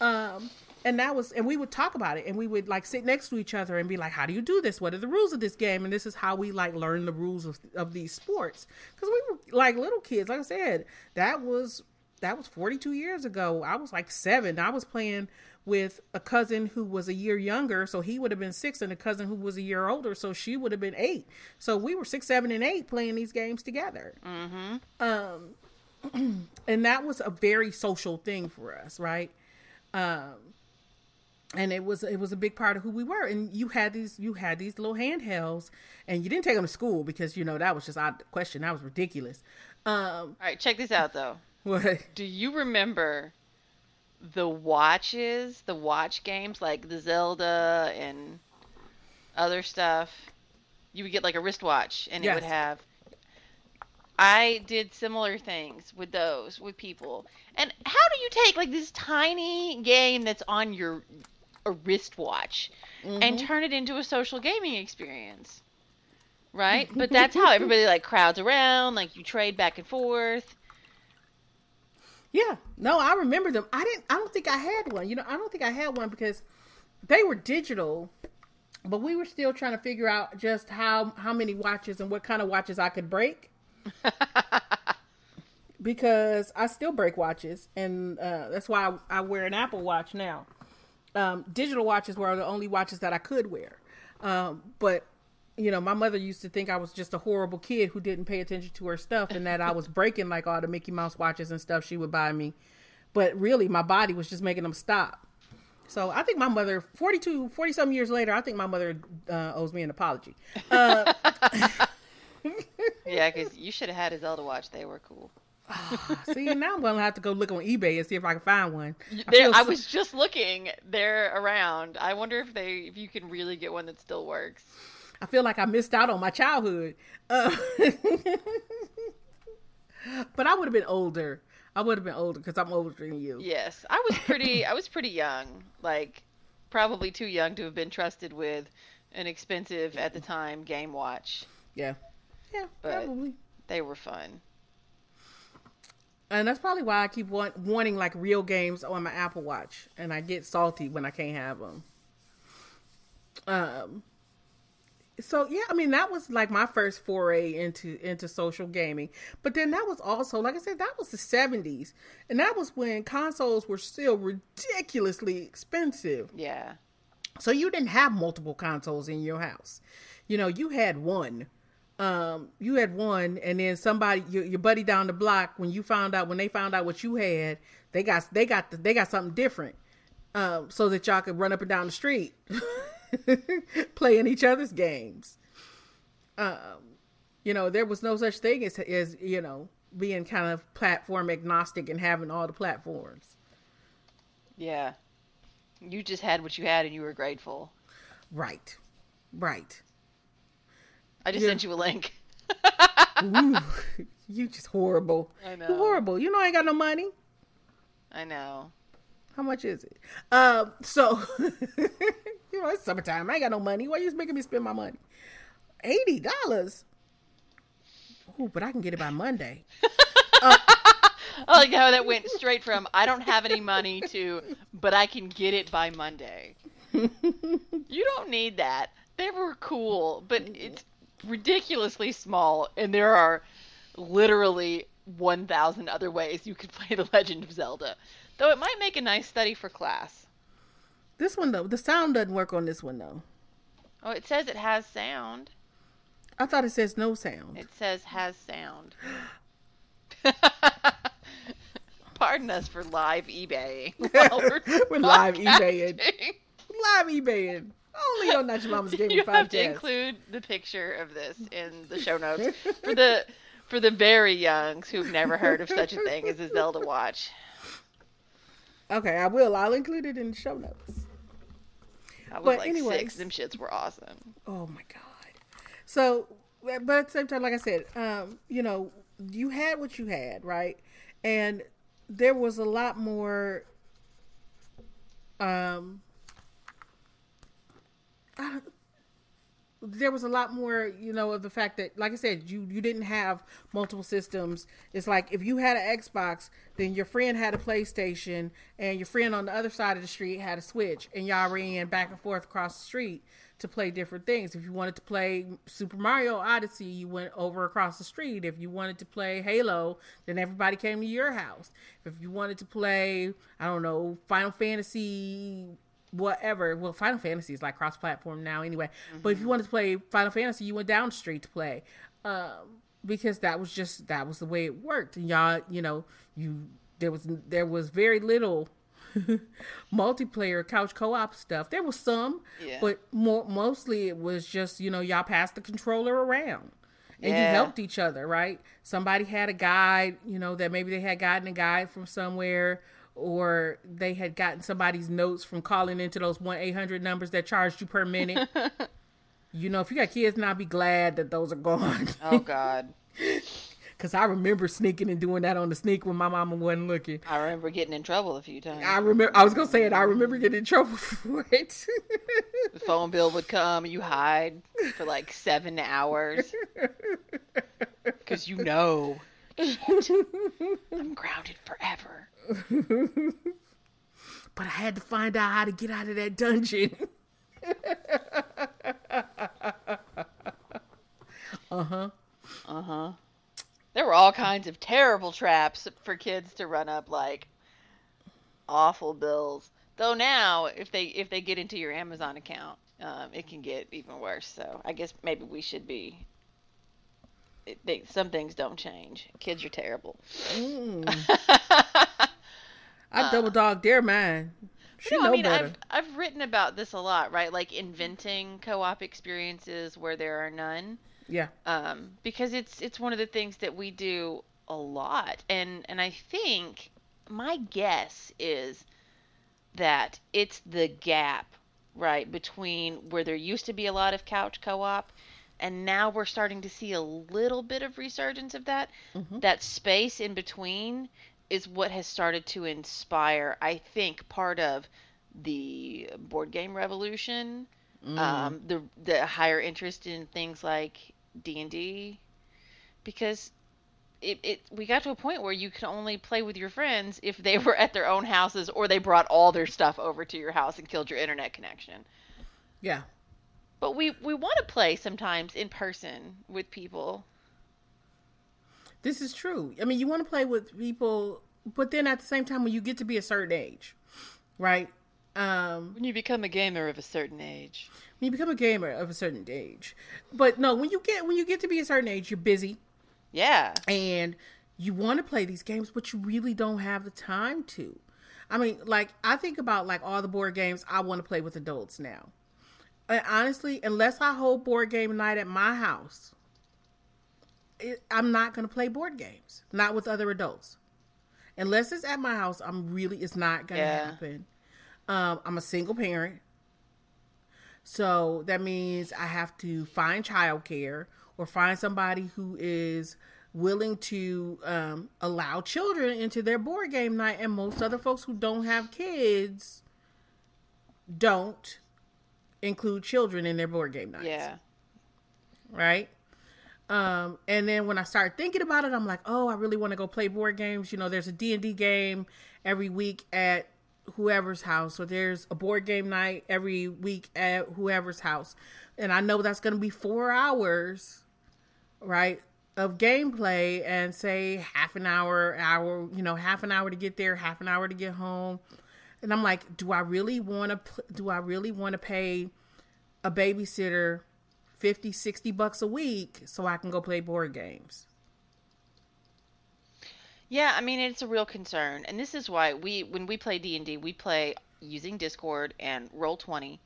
Um, and that was and we would talk about it and we would like sit next to each other and be like how do you do this what are the rules of this game and this is how we like learn the rules of, of these sports because we were like little kids like i said that was that was 42 years ago i was like seven i was playing with a cousin who was a year younger so he would have been six and a cousin who was a year older so she would have been eight. So we were six seven and eight playing these games together. Mm-hmm. um and that was a very social thing for us right? Um and it was it was a big part of who we were. And you had these you had these little handhelds and you didn't take them to school because you know that was just odd question. That was ridiculous. Um all right check this out though. What? Do you remember the watches the watch games like the zelda and other stuff you would get like a wristwatch and yes. it would have I did similar things with those with people. And how do you take like this tiny game that's on your a wristwatch mm-hmm. and turn it into a social gaming experience. Right? but that's how everybody like crowds around, like you trade back and forth. Yeah. No, I remember them. I didn't I don't think I had one. You know, I don't think I had one because they were digital, but we were still trying to figure out just how how many watches and what kind of watches I could break. because I still break watches, and uh, that's why I, I, wear an Apple Watch now um, digital watches were the only watches that I could wear. Um, but you know, my mother used to think I was just a horrible kid who didn't pay attention to her stuff and that I was breaking like all the Mickey Mouse watches and stuff she would buy me. But really, my body was just making them stop. So I think my mother, 42, 40 some years later, I think my mother uh, owes me an apology. Uh, yeah, because you should have had a Zelda watch. They were cool. see, now I'm gonna have to go look on eBay and see if I can find one. I, there, I was just looking. They're around. I wonder if they, if you can really get one that still works. I feel like I missed out on my childhood. Uh, but I would have been older. I would have been older because I'm older than you. Yes, I was pretty. I was pretty young. Like, probably too young to have been trusted with an expensive at the time game watch. Yeah. Yeah, but probably. They were fun and that's probably why I keep want, wanting like real games on my Apple Watch, and I get salty when I can't have them. Um. So yeah, I mean that was like my first foray into into social gaming. But then that was also, like I said, that was the seventies, and that was when consoles were still ridiculously expensive. Yeah. So you didn't have multiple consoles in your house. You know, you had one um, you had one, and then somebody, your, your, buddy down the block, when you found out, when they found out what you had, they got they got the, they got something different, um, so that y'all could run up and down the street, playing each other's games. Um, you know, there was no such thing as as you know being kind of platform agnostic and having all the platforms. Yeah, you just had what you had, and you were grateful. Right, right. I just yeah. sent you a link. Ooh, you just horrible. I know. Horrible. You know I ain't got no money. I know. How much is it? Um, so you know it's summertime. I ain't got no money. Why are you just making me spend my money? Eighty dollars. Oh, but I can get it by Monday. I like how that went straight from I don't have any money to but I can get it by Monday. you don't need that. They were cool, but it's ridiculously small and there are literally 1000 other ways you could play The Legend of Zelda. Though it might make a nice study for class. This one though, the sound doesn't work on this one though. Oh, it says it has sound. I thought it says no sound. It says has sound. Pardon us for live eBay. we're We're live eBaying. Live eBaying. Only on Not Your Mama's Gaming You have to include the picture of this in the show notes for the for the very youngs who've never heard of such a thing as a Zelda watch. Okay, I will. I'll include it in the show notes. I was But like anyways. six. Them shits were awesome. Oh my god. So, but at the same time, like I said, um, you know, you had what you had, right? And there was a lot more. Um, there was a lot more, you know, of the fact that, like I said, you you didn't have multiple systems. It's like if you had an Xbox, then your friend had a PlayStation, and your friend on the other side of the street had a Switch, and y'all ran back and forth across the street to play different things. If you wanted to play Super Mario Odyssey, you went over across the street. If you wanted to play Halo, then everybody came to your house. If you wanted to play, I don't know, Final Fantasy whatever. Well, Final Fantasy is like cross platform now anyway. But if you wanted to play Final Fantasy, you went down the street to play. Um, because that was just that was the way it worked. And y'all, you know, you there was there was very little multiplayer couch co-op stuff. There was some, Yeah. but more mostly it was just, you know, y'all passed the controller around. And you helped each other, right? Somebody had a guide, you know, that maybe they had gotten a guide from somewhere or they had gotten somebody's notes from calling into those 1-800 numbers that charged you per minute. you know, if you got kids now, be glad that those are gone. Oh God. Because I remember sneaking and doing that on the sneak when my mama wasn't looking. I remember getting in trouble a few times. I remember, I was going to say it, I remember getting in trouble for it. The phone bill would come, you hide for like seven hours. Because you know, I'm grounded forever. but I had to find out how to get out of that dungeon. uh huh. Uh huh. There were all kinds of terrible traps for kids to run up, like awful bills. Though now, if they if they get into your Amazon account, um, it can get even worse. So I guess maybe we should be. It, they, some things don't change. Kids are terrible. I double dog dare mine. She no, I mean better. I've I've written about this a lot, right? Like inventing co-op experiences where there are none. Yeah. um, because it's it's one of the things that we do a lot, and and I think my guess is that it's the gap right between where there used to be a lot of couch co-op and now we're starting to see a little bit of resurgence of that that space in between is what has started to inspire i think part of the board game revolution um, the the higher interest in things like D and D, because it, it we got to a point where you could only play with your friends if they were at their own houses or they brought all their stuff over to your house and killed your internet connection. Yeah. But we we want to play sometimes in person with people. This is true. I mean, you want to play with people, but then at the same time, when you get to be a certain age, right? Um, When you become a gamer of a certain age. when you become a gamer of a certain age, but no, when you get when you get to be a certain age, you're busy Yeah. and you want to play these games, but you really don't have the time to. I mean, like I think about like all the board games I want to play with adults now. And honestly, unless I hold board game night at my house, I'm not going to play board games. Not with other adults. Unless it's at my house, I'm really it's not going to Yeah. happen. Um, I'm a single parent, so that means I have to find childcare, or find somebody who is willing to um, allow children into their board game night. And most other folks who don't have kids don't include children in their board game nights. Yeah. Right. Um, and then when I start thinking about it, I'm like, oh, I really want to go play board games. You know, there's a D&D game every week at whoever's house, or there's a board game night every week at whoever's house. And I know that's going to be four hours, right, of gameplay and say half an hour, hour, you know, half an hour to get there, half an hour to get home. And I'm like, do I really want to, do I really want to pay a babysitter 50, 60 bucks a week so I can go play board games? Yeah, I mean it's a real concern, and this is why we when we play D and D, we play using Discord and Roll Twenty,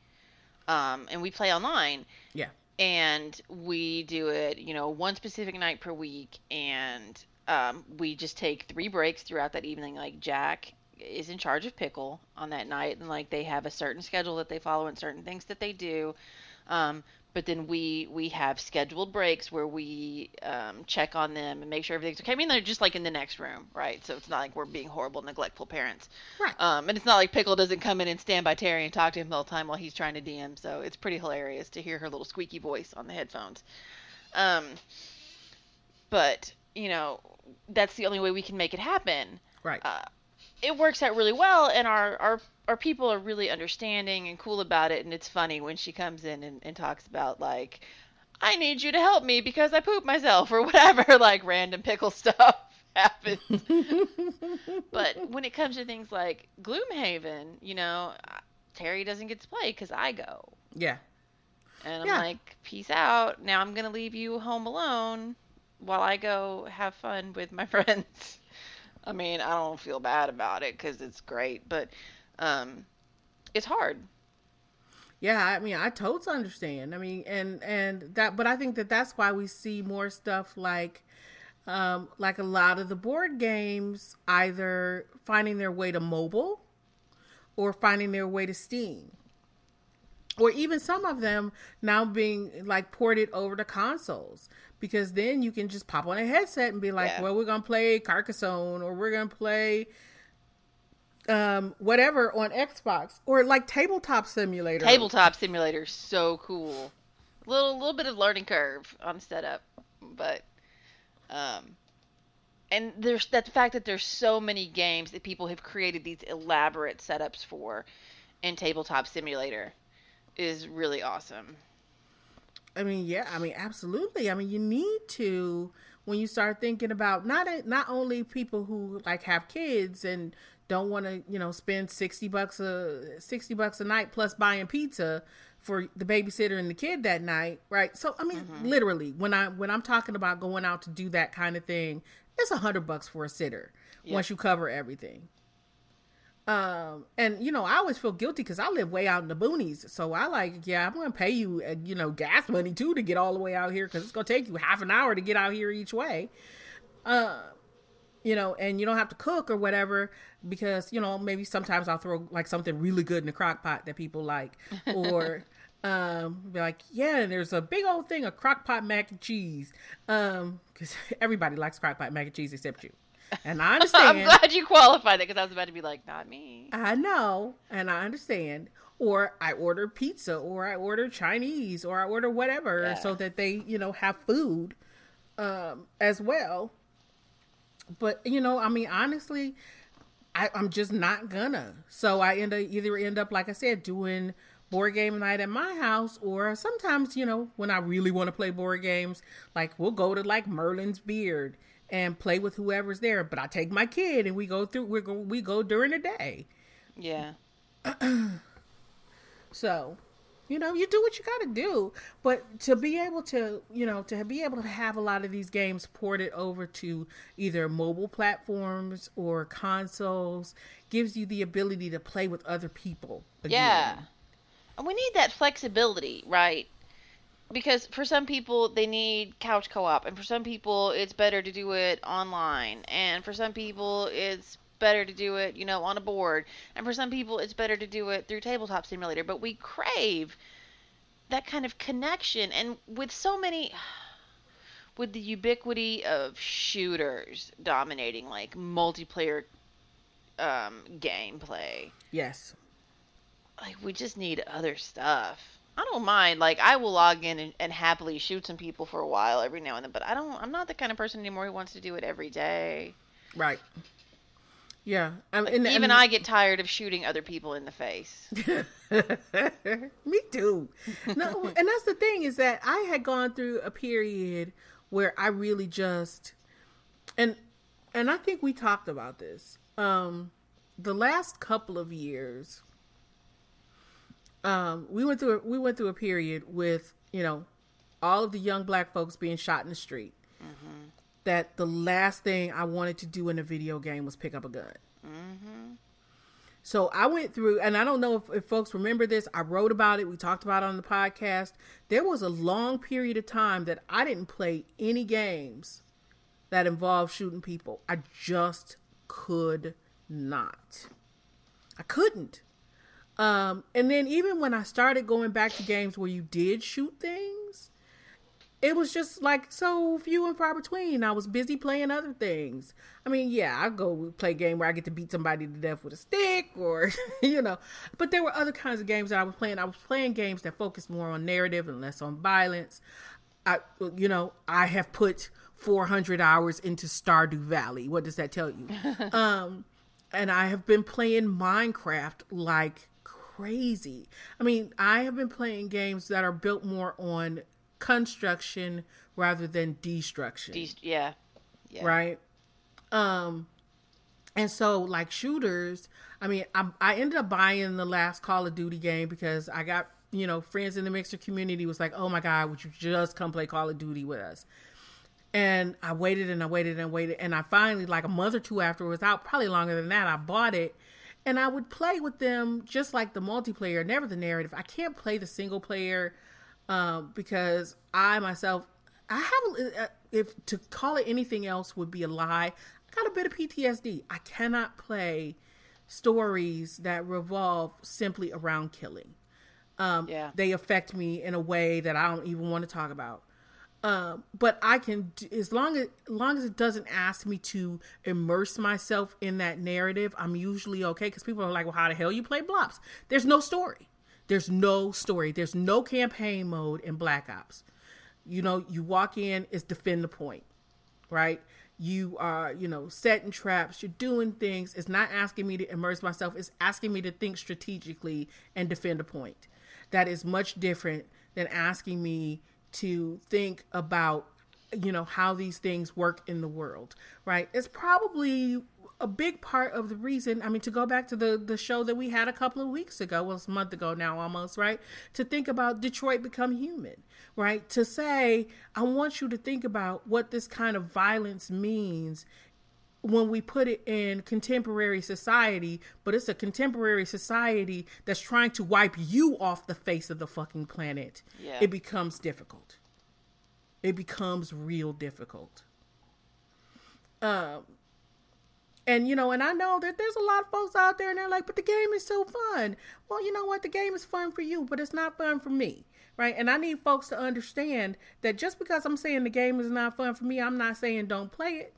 um, and we play online. Yeah, and we do it, you know, one specific night per week, and um, we just take three breaks throughout that evening. Like Jack is in charge of pickle on that night, and like they have a certain schedule that they follow and certain things that they do. Um, but then we we have scheduled breaks where we um, check on them and make sure everything's okay. I mean, they're just like in the next room, right? So it's not like we're being horrible, neglectful parents, right? Um, and it's not like Pickle doesn't come in and stand by Terry and talk to him the whole time while he's trying to DM. So it's pretty hilarious to hear her little squeaky voice on the headphones. Um, but you know, that's the only way we can make it happen, right? Uh, it works out really well, and our our our people are really understanding and cool about it and it's funny when she comes in and, and talks about like i need you to help me because i poop myself or whatever like random pickle stuff happens. But when it comes to things like gloomhaven you know terry doesn't get to play because i go. Yeah. And i'm Yeah. like peace out. Now i'm gonna leave you home alone while i go have fun with my friends. I mean i don't feel bad about it because it's great but um it's hard Yeah, I mean, I totally understand. I mean, and and that, but I think that that's why we see more stuff like, um, like a lot of the board games either finding their way to mobile, or finding their way to Steam, or even some of them now being like ported over to consoles because then you can just pop on a headset and be like, Yeah. well, we're gonna play Carcassonne or we're gonna play. Um, whatever on Xbox or like tabletop simulator. tabletop simulator so cool little little bit of learning curve on setup but um and there's that the fact that there's so many games that people have created these elaborate setups for in tabletop simulator is really awesome I mean, yeah, I mean, absolutely. I mean, you need to when you start thinking about not not only people who like have kids and don't want to, you know, spend sixty bucks a sixty bucks a night plus buying pizza for the babysitter and the kid that night, right? So, I mean, literally, when I when I'm talking about going out to do that kind of thing, it's a hundred bucks for a sitter once you cover everything. Um, and you know, I always feel guilty because I live way out in the boonies. So I like, yeah, I'm gonna pay you, uh, you know, gas money too to get all the way out here because it's gonna take you half an hour to get out here each way. Uh, you know, and you don't have to cook or whatever because you know maybe sometimes I'll throw like something really good in the crock pot that people like, or um, be like, yeah, there's a big old thing of crock pot mac and cheese, um, because everybody likes crock pot mac and cheese except you. And I understand. i'm glad you qualified that because i was about to be like not me I know, and I understand. Or I order pizza, or I order Chinese, or I order whatever, Yeah. so that they, you know, have food um, as well. But you know, I mean, honestly, I, I'm just not gonna. So I end up either end up, like I said, doing board game night at my house, or sometimes, you know, when I really want to play board games, like we'll go to like Merlin's Beard and play with whoever's there. But I take my kid and we go through. We go we go during the day. yeah So, you know, you do what you got to do. But to be able to, you know, to be able to have a lot of these games ported over to either mobile platforms or consoles gives you the ability to play with other people. again. Yeah. And we need that flexibility, right? Because for some people, they need couch co op, and for some people, it's better to do it online, and for some people, it's better to do it, you know, on a board, and for some people, it's better to do it through Tabletop Simulator. But we crave that kind of connection, and with so many. with the ubiquity of shooters dominating like multiplayer um, gameplay, Yes. like we just need other stuff. I don't mind. Like I will log in and, and happily shoot some people for a while every now and then, but I don't. I'm not the kind of person anymore who wants to do it every day. Right. Yeah. I Like, and, even and- I get tired of shooting other people in the face. Me too. No, and that's the thing is that I had gone through a period where I really just and and I think we talked about this. Um the last couple of years um we went through a, we went through a period with, you know, all of the young black folks being shot in the street. That the last thing I wanted to do in a video game was pick up a gun. So I went through, and I don't know if, if folks remember this. I wrote about it. We talked about it on the podcast. There was a long period of time that I didn't play any games that involved shooting people. I just could not. I couldn't. Um, and then even when I started going back to games where you did shoot things, it was just like so few and far between. I was busy playing other things. I mean, yeah, I go play a game where I get to beat somebody to death with a stick or, you know, but there were other kinds of games that I was playing. I was playing games that focused more on narrative and less on violence. I, you know, I have put 400 hours into Stardew Valley. What does that tell you? um, and I have been playing Minecraft like crazy. I mean, I have been playing games that are built more on construction rather than destruction. These, yeah, yeah. right? Um and so like shooters i mean I, I ended up buying the last call of duty game because i got you know friends in the mixer community was like oh my god would you just come play call of duty with us? And i waited and i waited and waited and i finally like a month or two after it was out probably longer than that i bought it and i would play with them just like the multiplayer never the narrative. I can't play the single player um, because I myself, I have, uh, if to call it anything else would be a lie. I got a bit of PTSD. I cannot play stories that revolve simply around killing. Um, Yeah. They affect me in a way that I don't even want to talk about. Um, but I can, as long as, as long as it doesn't ask me to immerse myself in that narrative, I'm usually okay. Because people are like, "Well, how the hell you play Blops?" There's no story. There's no story. There's no campaign mode in Black Ops. You know, you walk in, it's defend the point, right? You are, you know, setting traps, you're doing things. It's not asking me to immerse myself, it's asking me to think strategically and defend a point. That is much different than asking me to think about, you know, how these things work in the world, right? It's probably a big part of the reason i mean to go back to the the show that we had a couple of weeks ago well it's a month ago now almost right? To think about detroit become human right? To say i want you to think about what this kind of violence means when we put it in contemporary society but it's a contemporary society that's trying to wipe you off the face of the fucking planet. Yeah. it becomes difficult. It becomes real difficult. Um and you know, and I know that there's a lot of folks out there and they're like, but the game is so fun. Well, you know what? The game is fun for you, but it's not fun for me. Right. And I need folks to understand that just because I'm saying the game is not fun for me, I'm not saying don't play it.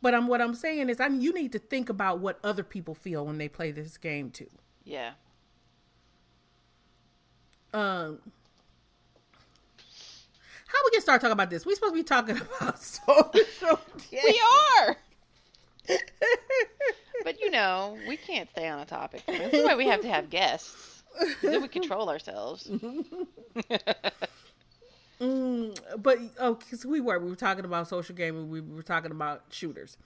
But I'm what I'm saying is I mean, you need to think about what other people feel when they play this game too. Yeah. Um how we get started talking about this? We supposed to be talking about social We are. But you know, we can't stay on a topic. That's why we have to have guests. Then we control ourselves. Mm, but oh, because we were we were talking about social gaming, we were talking about shooters.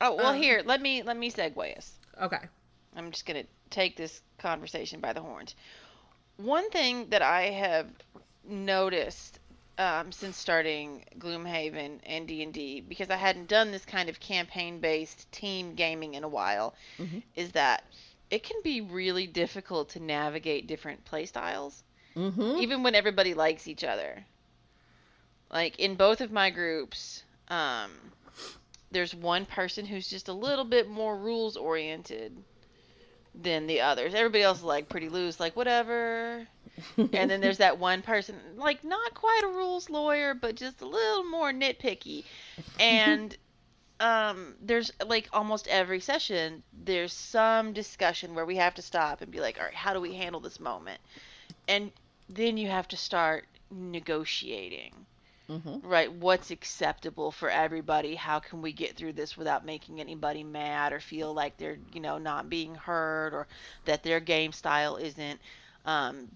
Oh well, Uh, here let me let me segue us. Okay. I'm just gonna take this conversation by the horns. One thing that I have noticed um, since starting Gloomhaven and D and D, because I hadn't done this kind of campaign-based team gaming in a while, Mhm. is that it can be really difficult to navigate different playstyles, Mm-hmm. even when everybody likes each other. Like in both of my groups, um, there's one person who's just a little bit more rules oriented than the others. Everybody else is like pretty loose, like whatever. And then there's that one person, like not quite a rules lawyer, but just a little more nitpicky. And um, there's like almost every session, there's some discussion where we have to stop and be like, all right, how do we handle this moment? And then you have to start negotiating. Mm-hmm. Right, what's acceptable for everybody? How can we get through this without making anybody mad or feel like they're, you know, not being heard or that their game style isn't um,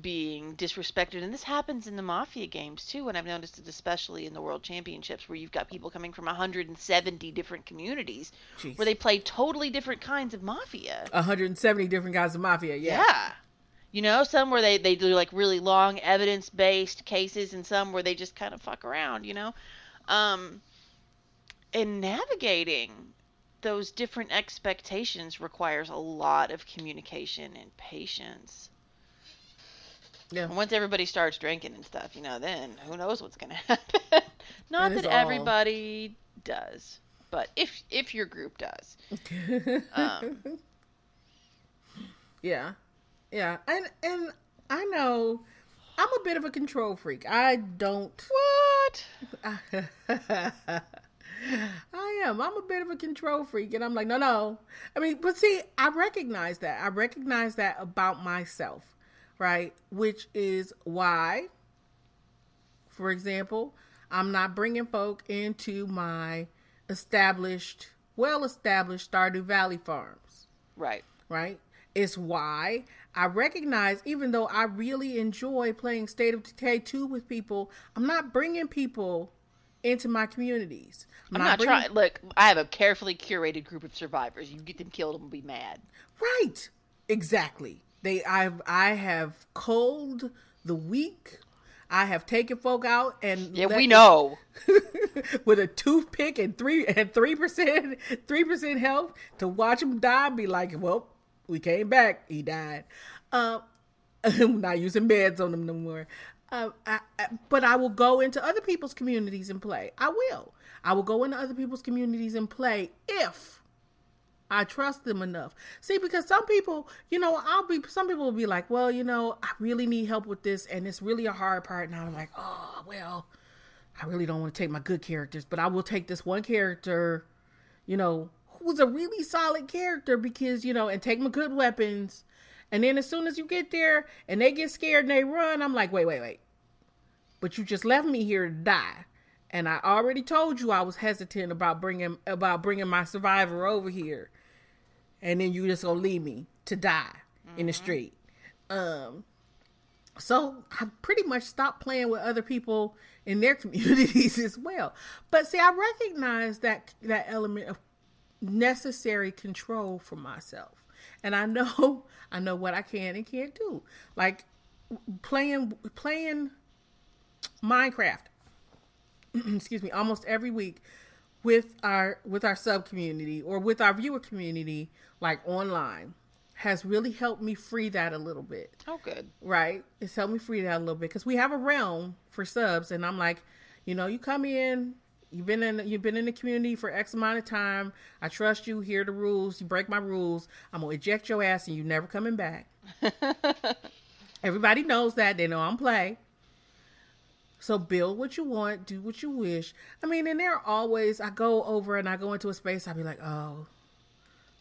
being disrespected and this happens in the mafia games too and i've noticed it especially in the world championships where you've got people coming from 170 different communities Jeez. where they play totally different kinds of mafia. 170 different kinds of mafia yeah. Yeah. You know some where they, they do like really long evidence based cases and some where they just kind of fuck around you know? Um and navigating those different expectations requires a lot of communication and patience yeah. And once everybody starts drinking and stuff, you know, then who knows what's going to happen. Not that, that everybody does, but if if your group does. um, yeah, yeah, and and I know I'm a bit of a control freak. I don't. What? I am. I'm a bit of a control freak, and I'm like, no, no. I mean, but see, I recognize that. I recognize that about myself right? Which is why, for example, I'm not bringing folk into my established, well established Stardew Valley farms. Right. Right. It's why I recognize, even though I really enjoy playing State of Decay 2 with people, I'm not bringing people into my communities. I'm, I'm not, bringing... trying. Look, I have a carefully curated group of survivors. You get them killed, and be mad. Right. Exactly. They I've I have culled the weak. I have taken folk out and yeah, we know with a toothpick and three and three percent three percent health to watch him die. And be like, well, we came back. He died. Uh, I'm not using meds on him no more. Uh, I, I, but I will go into other people's communities and play. I will. I will go into other people's communities and play if I trust them enough. See, because some people, you know, I'll be, some people will be like, well, you know, I really need help with this, and it's really a hard part. And I'm like, oh, well, I really don't want to take my good characters, but I will take this one character, you know, who's a really solid character because, you know, and take my good weapons. And then as soon as you get there and they get scared and they run, I'm like, wait, wait, wait. But you just left me here to die. And I already told you I was hesitant about bringing about bringing my survivor over here and then you just gonna leave me to die mm-hmm. in the mm-hmm. street. Um, so I pretty much stopped playing with other people in their communities as well. But see, I recognize that that element of necessary control for myself, and I know I know what I can and can't do. Like playing playing Minecraft. excuse me, almost every week with our with our sub community or with our viewer community like online has really helped me free that a little bit. Oh, good. Right? It's helped me free that a little bit because we have a realm for subs, and I'm like, you know, you come in, you've been in, you've been in the community for X amount of time. I trust you. Here the rules. You break my rules, I'm gonna eject your ass, and you never coming back. Everybody knows that. They know I'm play. So build what you want, do what you wish. I mean, and there are always I go over and I go into a space. I'll be like, oh,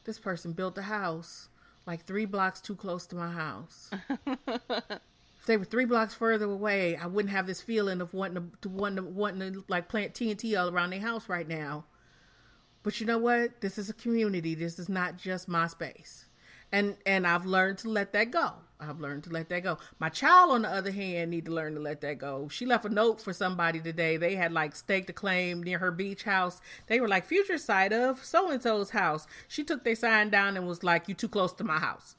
this person built a house like three blocks too close to my house. if they were three blocks further away, I wouldn't have this feeling of wanting to, to wanting to, wanting to like plant TNT all around their house right now. But you know what? This is a community. This is not just my space. And and I've learned to let that go. I've learned to let that go. My child, on the other hand, need to learn to let that go. She left a note for somebody today. They had like staked a claim near her beach house. They were like future site of so and so's house. She took their sign down and was like, "You too close to my house."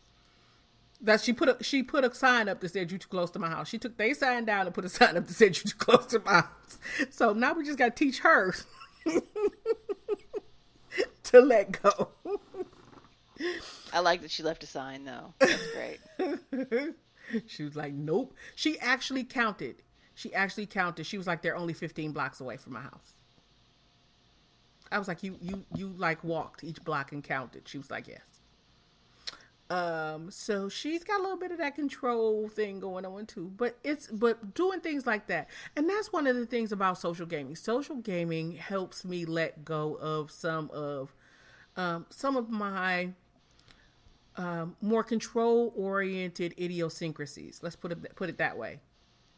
That she put a she put a sign up that said you too close to my house. She took their sign down and put a sign up that said you too close to my house. So now we just got to teach her to let go. I like that she left a sign though. That's great. she was like, "Nope." She actually counted. She actually counted. She was like, "They're only 15 blocks away from my house." I was like, "You you you like walked each block and counted." She was like, "Yes." Um, so she's got a little bit of that control thing going on too. But it's but doing things like that. And that's one of the things about social gaming. Social gaming helps me let go of some of um some of my um, more control oriented idiosyncrasies. Let's put it put it that way.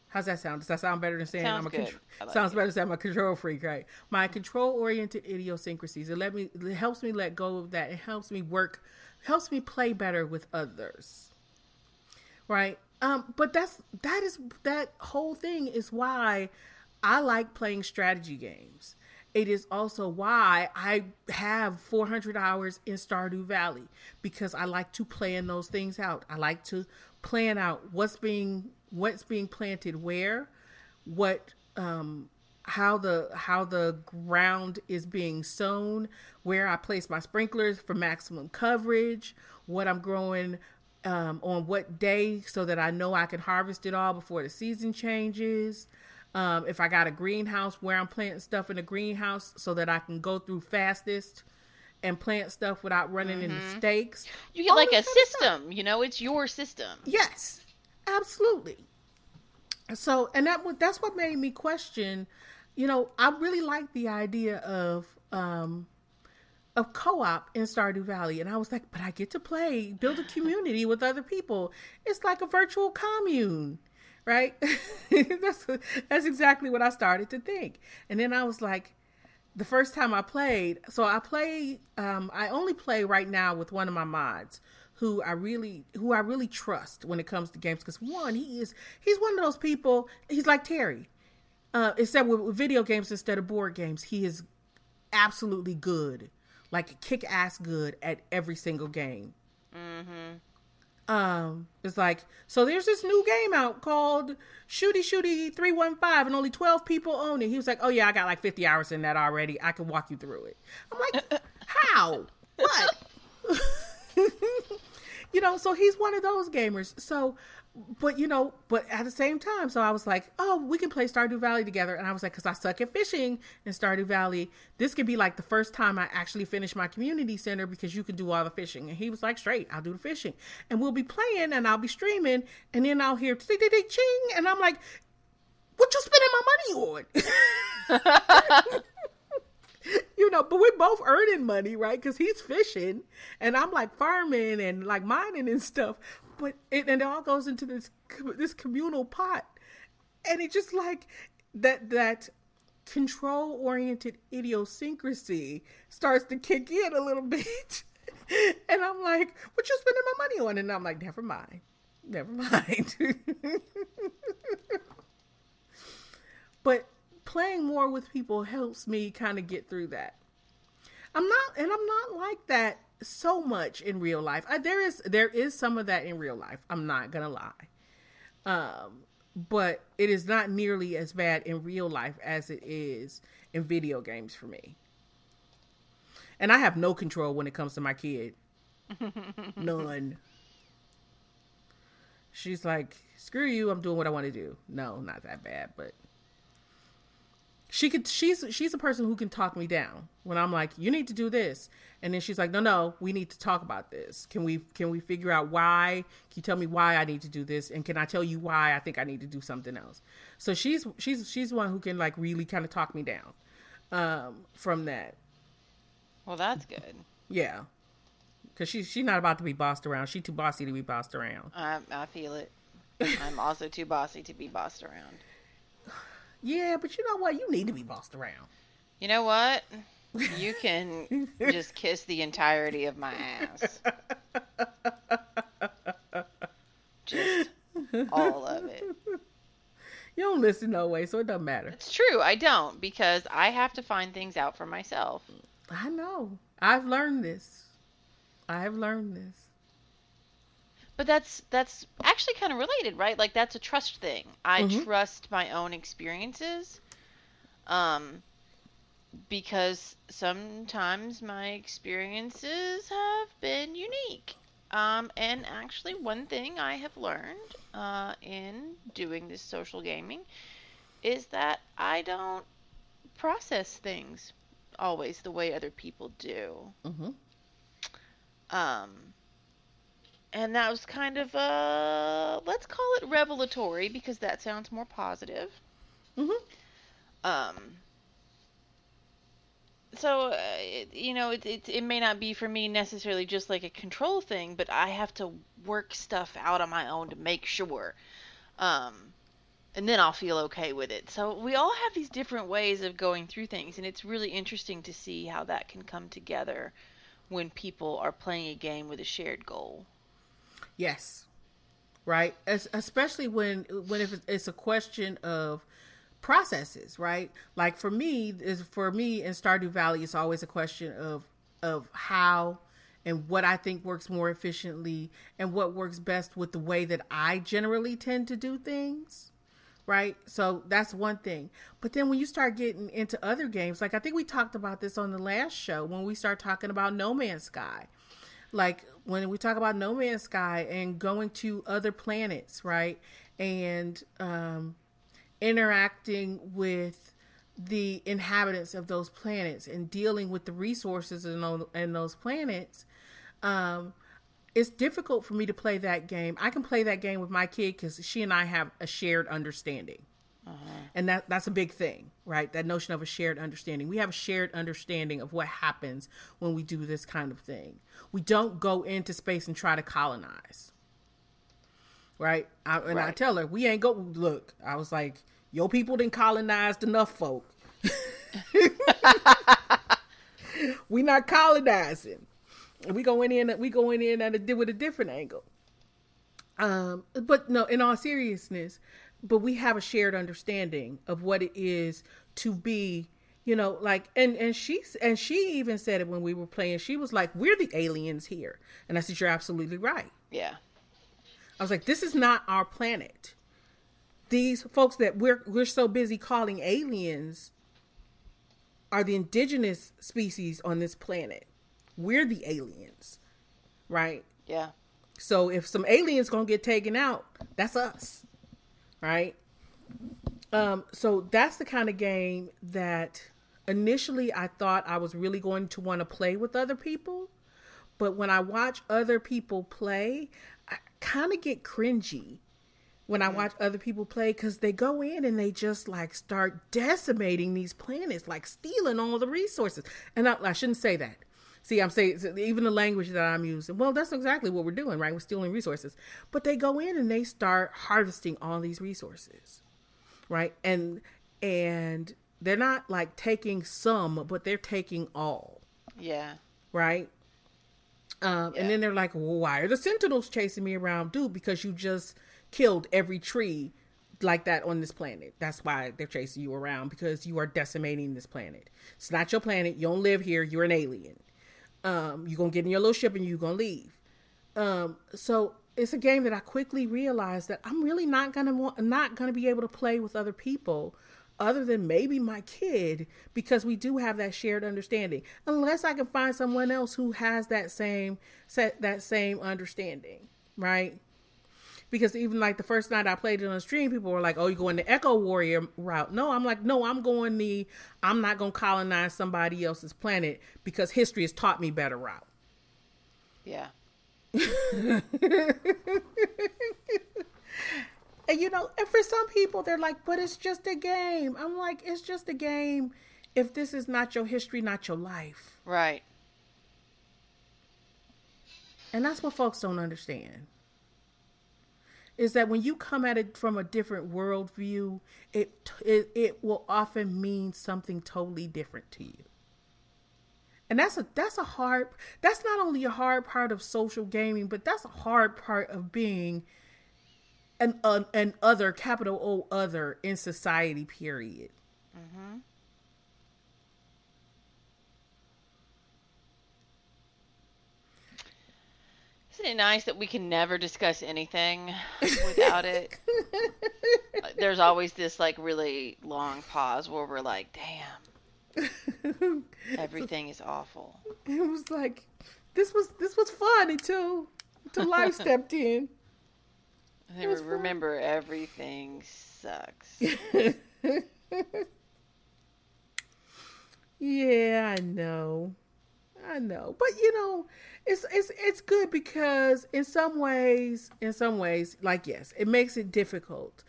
How's that sound? Does that sound better than saying Sounds I'm a contr- like sounds it. better than saying I'm a control freak, right? My control oriented idiosyncrasies. It let me it helps me let go of that. It helps me work helps me play better with others. Right? Um, but that's that is that whole thing is why I like playing strategy games. It is also why I have 400 hours in Stardew Valley because I like to plan those things out. I like to plan out what's being what's being planted where, what um how the how the ground is being sown, where I place my sprinklers for maximum coverage, what I'm growing um, on what day so that I know I can harvest it all before the season changes. Um, if I got a greenhouse where I'm planting stuff in the greenhouse so that I can go through fastest and plant stuff without running into stakes. You get All like a system, you know, it's your system. Yes, absolutely. So, and that that's what made me question. You know, I really like the idea of um of co-op in Stardew Valley, and I was like, but I get to play, build a community with other people. It's like a virtual commune, right? that's that's exactly what I started to think, and then I was like, the first time I played, so I play um I only play right now with one of my mods who I really who I really trust when it comes to games cuz one he is he's one of those people he's like Terry. Uh except with, video games instead of board games, he is absolutely good. Like kick ass good at every single game. Um, it's like so. There's this new game out called Shooty Shooty Three One Five, and only twelve people own it. He was like, "Oh yeah, I got like fifty hours in that already. I can walk you through it." I'm like, "How? What?" you know. So he's one of those gamers. So, but you know, but at the same time, so I was like, "Oh, we can play Stardew Valley together." And I was like, "Cause I suck at fishing in Stardew Valley. This could be like the first time I actually finish my community center because you can do all the fishing." And he was like, "Straight, I'll do the fishing." And we'll be playing, and I'll be streaming, and then I'll hear ding ding ding ching, and I'm like, "What you spending my money on?" you know, but we're both earning money, right? Because he's fishing and I'm like farming and like mining and stuff. But it and it all goes into this this communal pot, and it just like that that control oriented idiosyncrasy starts to kick in a little bit, and I'm like, "What you spending my money on?" And I'm like, "Never mind, never mind." but playing more with people helps me kind of get through that. I'm not, and I'm not like that so much in real life. I, there is there is some of that in real life. I'm not gonna lie, um, but it is not nearly as bad in real life as it is in video games for me. And I have no control when it comes to my kid. None. She's like, screw you, I'm doing what I want to do. No, not that bad, but she could she's she's a person who can talk me down when I'm like, you need to do this. And then she's like, no, no, we need to talk about this. Can we can we figure out why? Can you tell me why I need to do this? And can I tell you why I think I need to do something else? So she's she's she's one who can like really kind of talk me down um from that. Well, that's good. Yeah. Cause she's she's not about to be bossed around. She's too bossy to be bossed around. I, I feel it. I'm also too bossy to be bossed around. Yeah, but you know what? You need to be bossed around. You know what? You can just kiss the entirety of my ass. Just all of it. You don't listen no way, so it doesn't matter. It's true, I don't because I have to find things out for myself. I know. I've learned this. I have learned this. But that's that's actually kind of related, right? Like that's a trust thing. I Mhm. trust my own experiences. Um because sometimes my experiences have been unique. Um and actually one thing I have learned uh in doing this social gaming is that I don't process things always the way other people do. Mm-hmm. Um, and that was kind of uh let's call it revelatory because that sounds more positive. Mm-hmm. Um. So uh, it, you know, it, it it may not be for me necessarily just like a control thing, but I have to work stuff out on my own to make sure. Um, and then I'll feel okay with it. So we all have these different ways of going through things, and it's really interesting to see how that can come together when people are playing a game with a shared goal. Yes. Right. As, especially when when if it's a question of processes, right? Like for me, is for me in Stardew Valley, it's always a question of of how and what I think works more efficiently and what works best with the way that I generally tend to do things. Right. So that's one thing. But then when you start getting into other games, like I think we talked about this on the last show when we start talking about No Man's Sky. Like when we talk about No Man's Sky and going to other planets, right? And um, interacting with the inhabitants of those planets and dealing with the resources in, in those planets, um, it's difficult for me to play that game. I can play that game with my kid because she and I have a shared understanding. Uh-huh. And that that's a big thing, right? That notion of a shared understanding. We have a shared understanding of what happens when we do this kind of thing. We don't go into space and try to colonize. Right? I, and right. I tell her, we ain't go look, I was like, your people didn't colonize enough folk. we not colonizing. We going in we going in at a with a different angle. Um, but no, in all seriousness, but we have a shared understanding of what it is to be you know like and and she and she even said it when we were playing she was like we're the aliens here. And i said you're absolutely right. Yeah. I was like this is not our planet. These folks that we're we're so busy calling aliens are the indigenous species on this planet. We're the aliens. Right? Yeah. So if some aliens gonna get taken out that's us right? Um, so that's the kind of game that initially I thought I was really going to want to play with other people. But when I watch other people play, I kind of get cringy when I watch other people play because they go in and they just like start decimating these planets, like stealing all the resources. And I, I shouldn't say that. See, I'm saying even the language that I'm using. Well, that's exactly what we're doing, right? We're stealing resources. But they go in and they start harvesting all these resources, right? And and they're not like taking some, but they're taking all. Yeah. Right. Um, yeah. And then they're like, well, "Why are the Sentinels chasing me around, dude? Because you just killed every tree like that on this planet. That's why they're chasing you around because you are decimating this planet. It's not your planet. You don't live here. You're an alien. Um, you're gonna get in your little ship and you're gonna leave. Um, so it's a game that I quickly realized that I'm really not gonna want, not gonna be able to play with other people, other than maybe my kid, because we do have that shared understanding. Unless I can find someone else who has that same set that same understanding, right? Because even like the first night I played it on stream, people were like, "Oh, you're going the Echo Warrior route?" No, I'm like, no, I'm going the I'm not going to colonize somebody else's planet because history has taught me better route. Yeah. and you know, and for some people, they're like, "But it's just a game." I'm like, "It's just a game." If this is not your history, not your life, right? And that's what folks don't understand is that when you come at it from a different worldview, it, it it will often mean something totally different to you. And that's a that's a hard that's not only a hard part of social gaming, but that's a hard part of being an an, an other capital O other in society. Period. Mm-hmm. Isn't it nice that we can never discuss anything without it? There's always this like really long pause where we're like, "Damn, everything is awful." It was like, this was this was fun until until life stepped in. Then remember, fun. everything sucks. yeah, I know. I know, but you know, it's it's it's good because in some ways, in some ways, like yes, it makes it difficult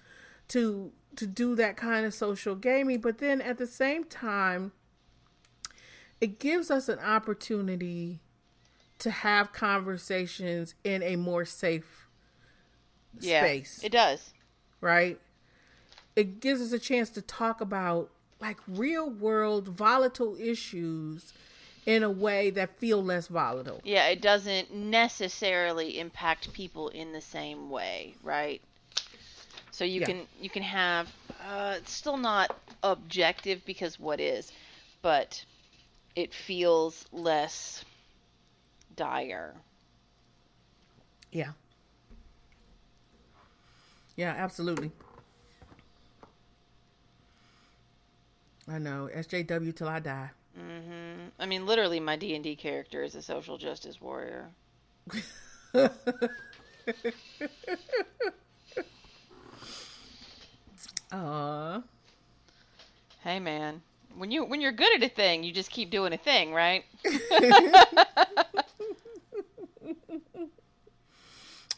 to to do that kind of social gaming, but then at the same time, it gives us an opportunity to have conversations in a more safe Yeah, space, it does. right? It gives us a chance to talk about like real world volatile issues in a way that feel less volatile. Yeah, it doesn't necessarily impact people in the same way, right? So you Yeah. can you can have uh, it's still not objective because what is, but it feels less dire. Yeah. Yeah, absolutely. I know. SJW till I die. Hmm I mean, literally, my D and D character is a social justice warrior. Aw. Hey, man, when you when you're good at a thing, you just keep doing a thing, right?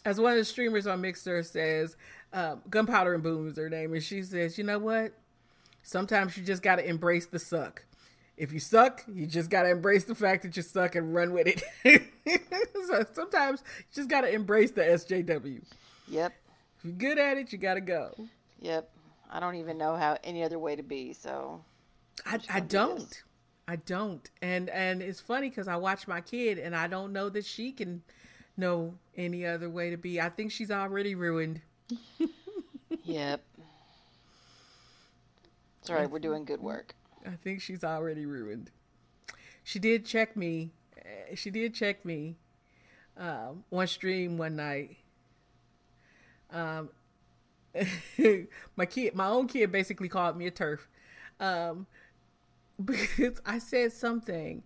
As one of the streamers on Mixer says, um, Gunpowder and Boom is her name, and she says, you know what? Sometimes you just got to embrace the suck. If you suck, you just got to embrace the fact that you suck and run with it. so sometimes you just got to embrace the SJW. Yep, If you're good at it, you got to go. yep. I don't even know how any other way to be. So I, I do don't. I don't. And and it's funny because I watch my kid and I don't know that she can know any other way to be. I think she's already ruined. Yep. It's all right. We're doing good work. I think she's already ruined. She did check me. eh, She did check me um, on stream one night. Um, my kid, my own kid, basically called me a TERF um, because I said something,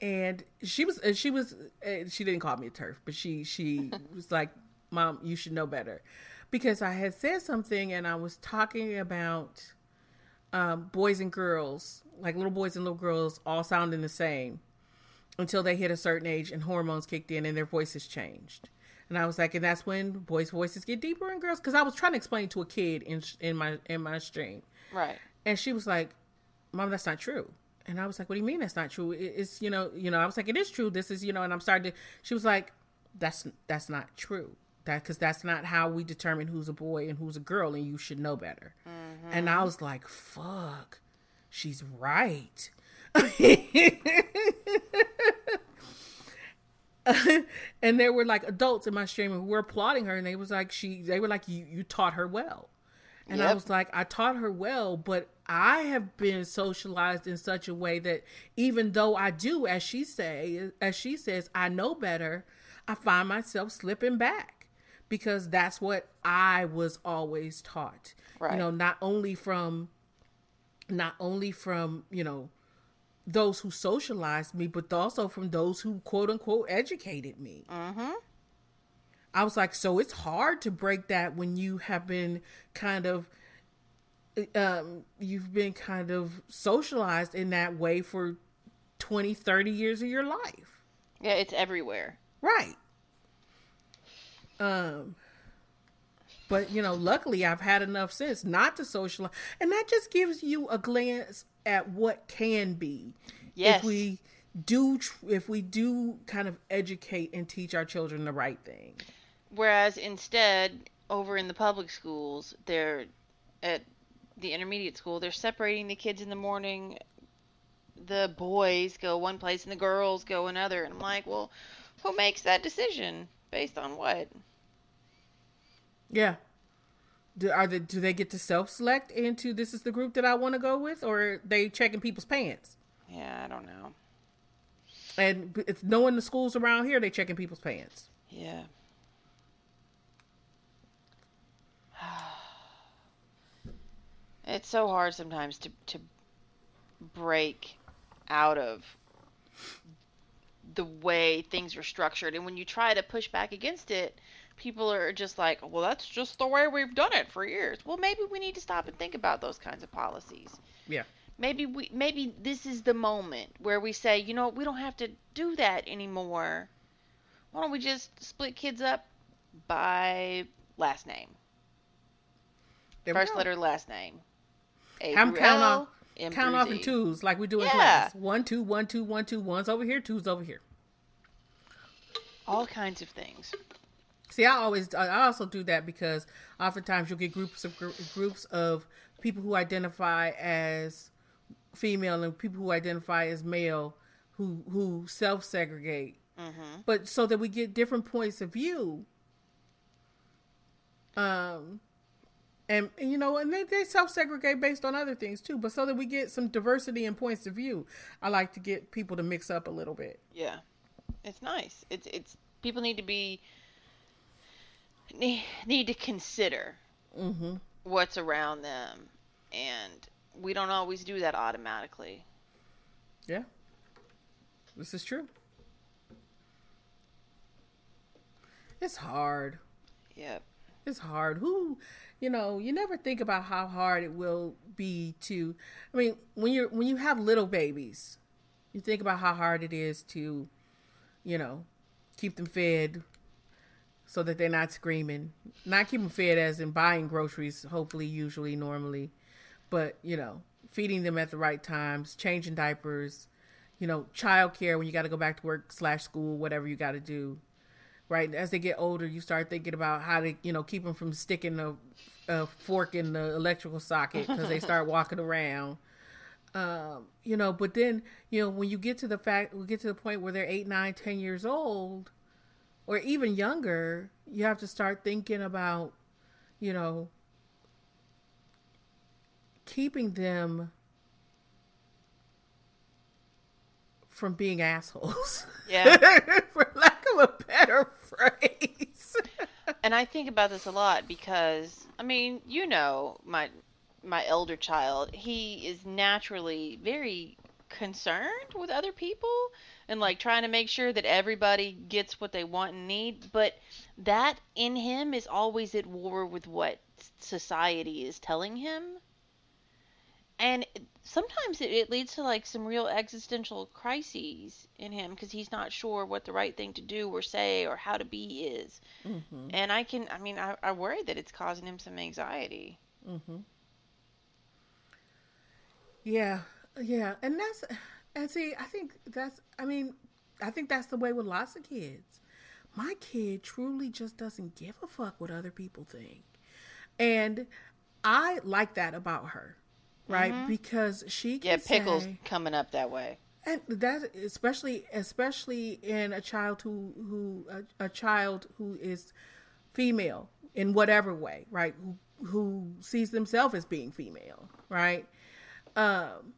and she was she was she didn't call me a TERF, but she she was like, "Mom, you should know better," because I had said something and I was talking about um, boys and girls, like little boys and little girls, all sounding the same until they hit a certain age and hormones kicked in and their voices changed. And I was like, and that's when boys' voices get deeper and girls, because I was trying to explain to a kid in in my in my stream, Right. and she was like, "Mom, that's not true." And I was like, "What do you mean that's not true? It's you know, you know." I was like, "It is true. This is you know." And I'm starting to. She was like, "That's that's not true. That because that's not how we determine who's a boy and who's a girl, and you should know better." And I was like, "Fuck, she's right." and there were like adults in my stream who were applauding her, and they was like, "She," they were like, "You you taught her well." And I was like, I taught her well, but I have been socialized in such a way that even though I do, as she say, as she says, I know better, I find myself slipping back because that's what I was always taught. Right. You know, not only from not only from, you know, those who socialized me, but also from those who quote unquote educated me. Mm-hmm. I was like, so it's hard to break that when you have been kind of um you've been kind of socialized in that way for 20, 30 years of your life. Yeah, it's everywhere. Right. Um but you know, luckily I've had enough sense not to socialize. And that just gives you a glance at what can be Yes. if we do if we do kind of educate and teach our children the right thing. Whereas instead, over in the public schools, they're at the intermediate school, they're separating the kids in the morning. The boys go one place and the girls go another. And I'm like, well, who makes that decision? Based on what? Yeah. Do, are they, do they get to self select into this is the group that I want to go with, or are they checking people's pants? Yeah, I don't know. And it's knowing the schools around here, they checking people's pants. Yeah. It's so hard sometimes to to break out of the way things are structured and when you try to push back against it, people are just like, "Well, that's just the way we've done it for years." Well, maybe we need to stop and think about those kinds of policies Yeah. maybe we maybe this is the moment where we say, you know, we don't have to do that anymore. Why don't we just split kids up by last name? There First letter, last name. A I'm through count L, off, M count off in twos like we do in Yeah. class. One, two, one, two, one, two. One's over here, two's over here. All kinds of things. See, I always, I also do that because oftentimes you'll get groups of gr- groups of people who identify as female and people who identify as male who who self segregate, hmm but so that we get different points of view. Um, and, and, you know, and they, they self segregate based on other things too, but so that we get some diversity and points of view, I like to get people to mix up a little bit. Yeah, it's nice. It's it's people need to be ne- need to consider Mm-hmm. what's around them, and we don't always do that automatically. Yeah, this is true. It's hard. Yep. It's hard. Who, you know, you never think about how hard it will be to. I mean, when you're when you have little babies, you think about how hard it is to, you know, keep them fed, so that they're not screaming. Not keep them fed as in buying groceries. Hopefully, usually, normally, but you know, feeding them at the right times, changing diapers, you know, childcare when you got to go back to work slash school, whatever you got to do right? As they get older, you start thinking about how to, you know, keep them from sticking a, a fork in the electrical socket because they start walking around. Um, you know, but then, you know, when you get to the fact, we get to the point where they're eight, nine, ten years old, or even younger, you have to start thinking about, you know, keeping them from being assholes. Yeah. For lack a better phrase. and I think about this a lot because I mean, you know, my my elder child, he is naturally very concerned with other people and like trying to make sure that everybody gets what they want and need, but that in him is always at war with what society is telling him. And sometimes it, it leads to like some real existential crises in him because he's not sure what the right thing to do or say or how to be is. Mm-hmm. And I can, I mean, I, I worry that it's causing him some anxiety. Mm-hmm. Yeah, yeah, and that's and see, I think that's. I mean, I think that's the way with lots of kids. My kid truly just doesn't give a fuck what other people think, and I like that about her, right? Because she can Yeah, pickles say, coming up that way. and that especially especially in a child who who a, a child who is female in whatever way right? Who who sees themselves as being female right? Um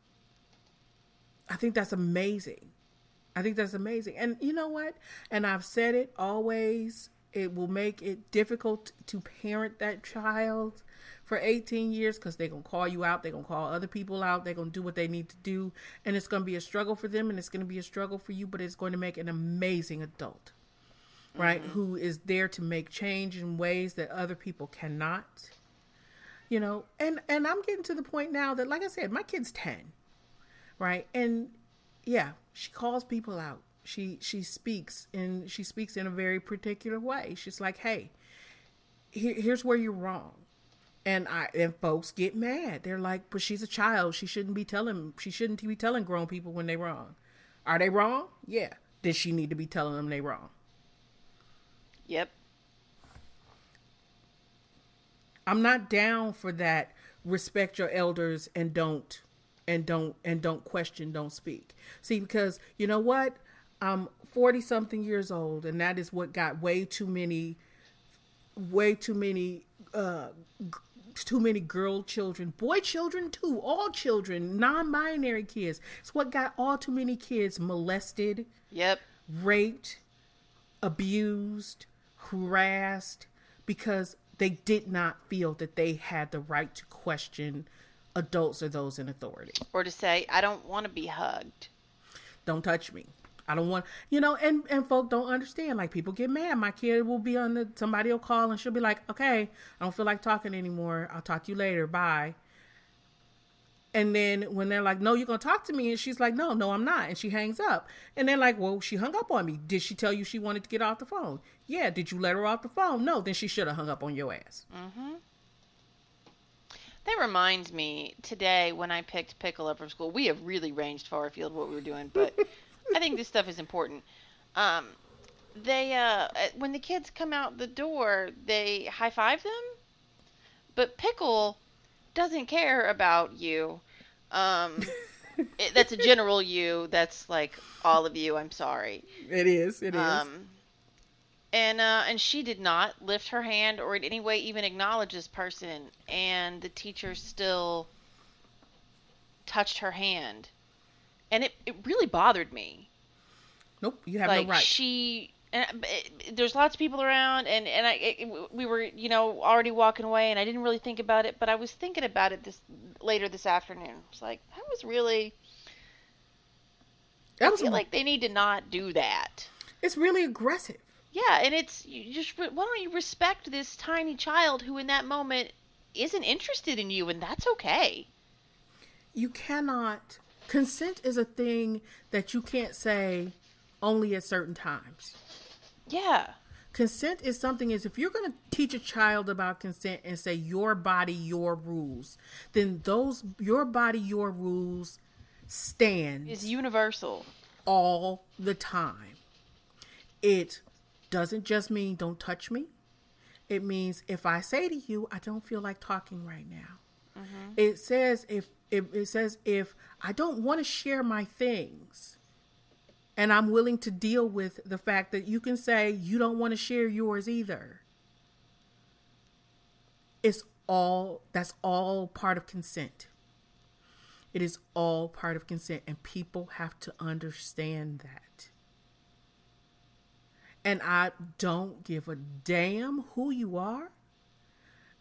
i think that's amazing. I think that's amazing. And you know what? And i've said it always it will make it difficult to parent that child for 18 years because they're going to call you out. They're going to call other people out. They're going to do what they need to do. And it's going to be a struggle for them and it's going to be a struggle for you, but it's going to make an amazing adult, right? Mm-hmm. Who is there to make change in ways that other people cannot. You know, and and I'm getting to the point now that like I said, my kid's 10. Right? And yeah, she calls people out. She she speaks and she speaks in a very particular way. She's like, "Hey, here, here's where you're wrong." And I and folks get mad. They're like, "But she's a child. She shouldn't be telling. She shouldn't be telling grown people when they're wrong. Are they wrong? Yeah. Did she need to be telling them they're wrong? Yep. I'm not down for that. Respect your elders and don't and don't and don't question, don't speak. See, because you know what? I'm 40 something years old, and that is what got way too many, way too many, uh, too many girl children, boy children too, all children, non-binary kids. It's what got all too many kids molested, Yep. raped, abused, harassed because they did not feel that they had the right to question adults or those in authority. Or to say, I don't want to be hugged. Don't touch me. I don't want, you know, and and folk don't understand. Like people get mad. My kid will be on the somebody will call and she'll be like, "Okay, I don't feel like talking anymore. I'll talk to you later. Bye." And then when they're like, no, you're going to talk to me. And she's like, no, no, I'm not. And she hangs up. And they're like, well, she hung up on me. Did she tell you she wanted to get off the phone? Yeah. Did you let her off the phone? No. Then she should have hung up on your ass. Mm-hmm. That reminds me today when I picked Pickle up from school. We have really ranged far afield what we were doing, but I think this stuff is important. Um, they uh, when the kids come out the door, they high five them, but Pickle doesn't care about you. Um, it, that's a general you. That's like all of you. I'm sorry. It is. It is. Um, and uh, and she did not lift her hand or in any way even acknowledge this person, and the teacher still touched her hand, and it it really bothered me. Nope, you have like no right. she. And uh, it, there's lots of people around, and and I it, we were you know already walking away, and I didn't really think about it, but I was thinking about it this later this afternoon. It's like that was really. That I feel a- like they need to not do that. It's really aggressive. Yeah, and it's you just why don't you respect this tiny child who in that moment isn't interested in you and that's okay. You cannot. Consent is a thing that you can't say only at certain times. Yeah. Consent is something is if you're going to teach a child about consent and say your body your rules, then those your body your rules stand Is universal. all the time. It doesn't just mean don't touch me. It means if I say to you, I don't feel like talking right now. Mm-hmm. It says if it, it says if I don't want to share my things and I'm willing to deal with the fact that you can say you don't want to share yours either. It's all that's all part of consent. It is all part of consent, and people have to understand that. And I don't give a damn who you are.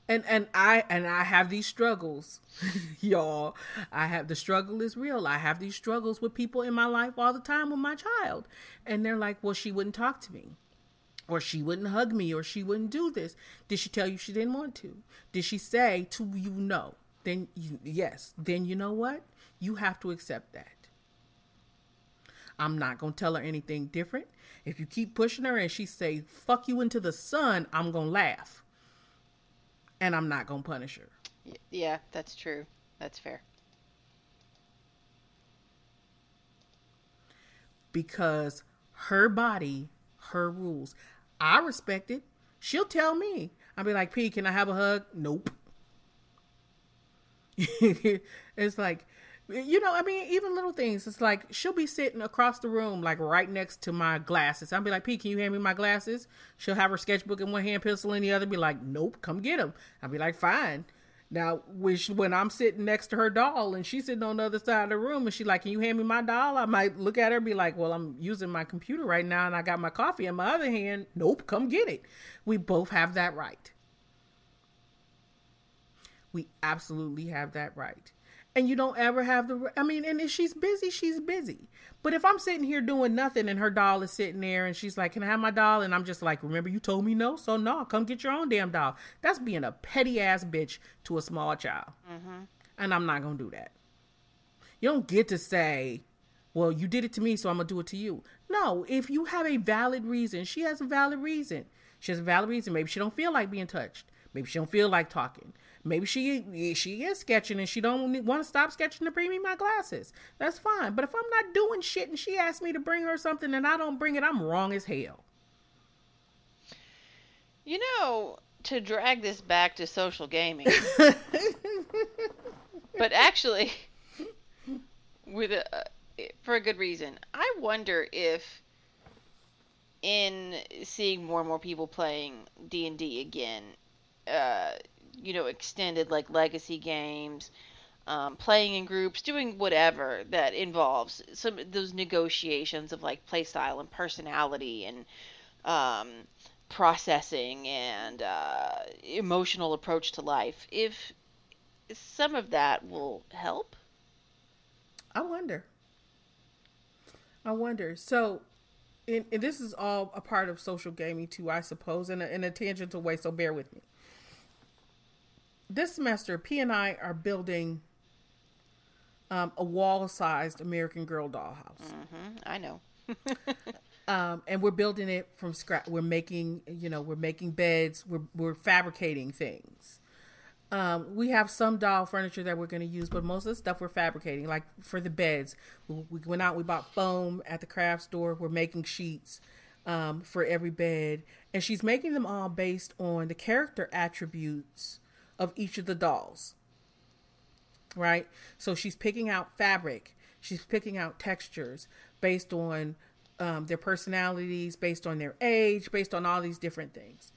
And and I and I have these struggles, y'all. I have the struggle is real. I have these struggles with people in my life all the time with my child, and they're like, "Well, she wouldn't talk to me." or she wouldn't hug me. Or she wouldn't do this. Did she tell you she didn't want to? Did she say to you no? Then you, yes. Then you know what? You have to accept that. I'm not going to tell her anything different. If you keep pushing her and she say fuck you into the sun i'm going to laugh and i'm not to punish her Yeah, that's true. That's fair. because her body, her rules. I respect it. She'll tell me. I'll be like, P, can I have a hug? Nope. it's like, you know, I mean, even little things. It's like she'll be sitting across the room, like right next to my glasses. I'll be like, P, can you hand me my glasses? She'll have her sketchbook in one hand, pencil in the other. Be like, Nope, come get them. I'll be like, Fine. Now, she, when I'm sitting next to her doll and she's sitting on the other side of the room and she's like, can you hand me my doll? I might look at her and be like, well, I'm using my computer right now and I got my coffee in my other hand. Nope, come get it. We both have that right. We absolutely have that right. And you don't ever have the, I mean, and if she's busy, she's busy. But if I'm sitting here doing nothing and her doll is sitting there and she's like, can I have my doll? And I'm just like, remember you told me no? So no, come get your own damn doll. That's being a petty ass bitch to a small child. mm-hmm. And I'm not going to do that. You don't get to say, well, you did it to me, so I'm going to do it to you. No, if you have a valid reason, she has a valid reason. She has a valid reason. Maybe she don't feel like being touched. Maybe she don't feel like talking. Maybe she she is sketching and she don't want to stop sketching to bring me my glasses. That's fine. But if I'm not doing shit and she asks me to bring her something and I don't bring it, I'm wrong as hell. You know, to drag this back to social gaming, but actually, with a, for a good reason. I wonder if, in seeing more and more people playing D and D again, uh, you know, extended like legacy games, um, playing in groups, doing whatever that involves some those negotiations of like playstyle and personality and um, processing and uh, emotional approach to life. If some of that will help. I wonder. I wonder. So, and, and this is all a part of social gaming too, I suppose, in a, in a tangential way. So bear with me. This semester, P and I are building um, a wall-sized American Girl dollhouse. Mm-hmm. I know. um, and we're building it from scratch. We're making, you know, we're making beds. We're we're fabricating things. Um, we have some doll furniture that we're going to use, but most of the stuff we're fabricating. Like for the beds, we, we went out, we bought foam at the craft store. We're making sheets um, for every bed, and she's making them all based on the character attributes of each of the dolls. Right? So she's picking out fabric, she's picking out textures based on um, their personalities, based on their age, based on all these different things.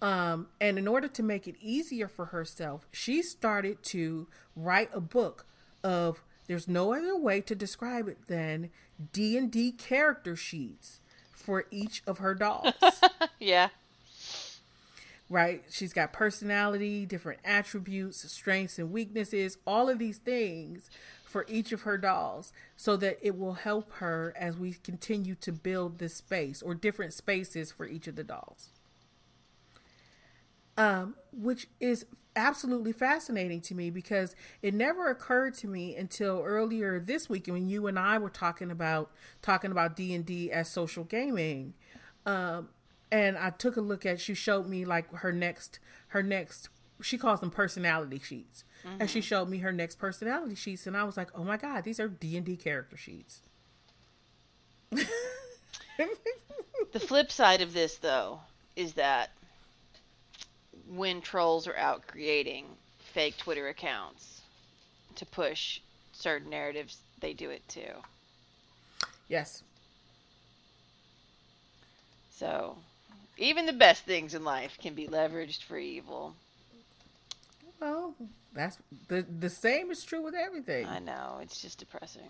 Um, and in order to make it easier for herself, she started to write a book of there's no other way to describe it than D&D character sheets for each of her dolls. yeah. Right? She's got personality, different attributes, strengths and weaknesses, all of these things for each of her dolls so that it will help her as we continue to build this space or different spaces for each of the dolls. Um, which is absolutely fascinating to me because it never occurred to me until earlier this week when you and I were talking about talking about D and D as social gaming. Um, and I took a look at she showed me like her next her next she calls them personality sheets. Mm-hmm. And she mm-hmm. showed me her next personality sheets and I was like, "Oh my god, these are D&D character sheets." the flip side of this though is that when trolls are out creating fake Twitter accounts to push certain narratives, they do it too. Yes. So, even the best things in life can be leveraged for evil. Well, that's the the same is true with everything. I know, it's just depressing.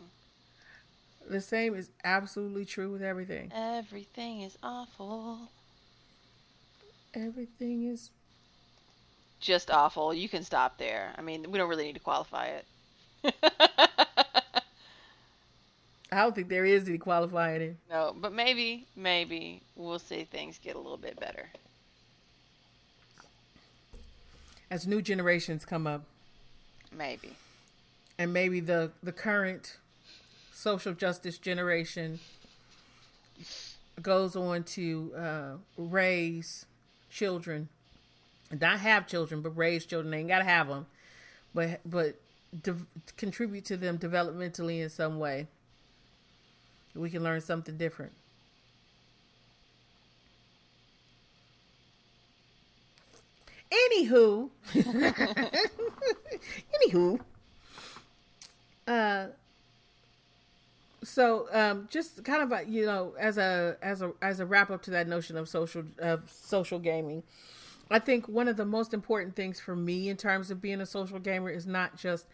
The same is absolutely true with everything. Everything is awful. Everything is just awful. You can stop there. I mean, we don't really need to qualify it. I don't think there is any qualifying it. No, but maybe, maybe we'll see things get a little bit better. As new generations come up. Maybe. And maybe the, the current social justice generation goes on to uh, raise children and not have children, but raise children. They ain't gotta have them, but but de- contribute to them developmentally in some way. We can learn something different. Anywho, anywho, uh, so um, just kind of a, you know as a as a as a wrap up to that notion of social of social gaming I think one of the most important things for me in terms of being a social gamer is not just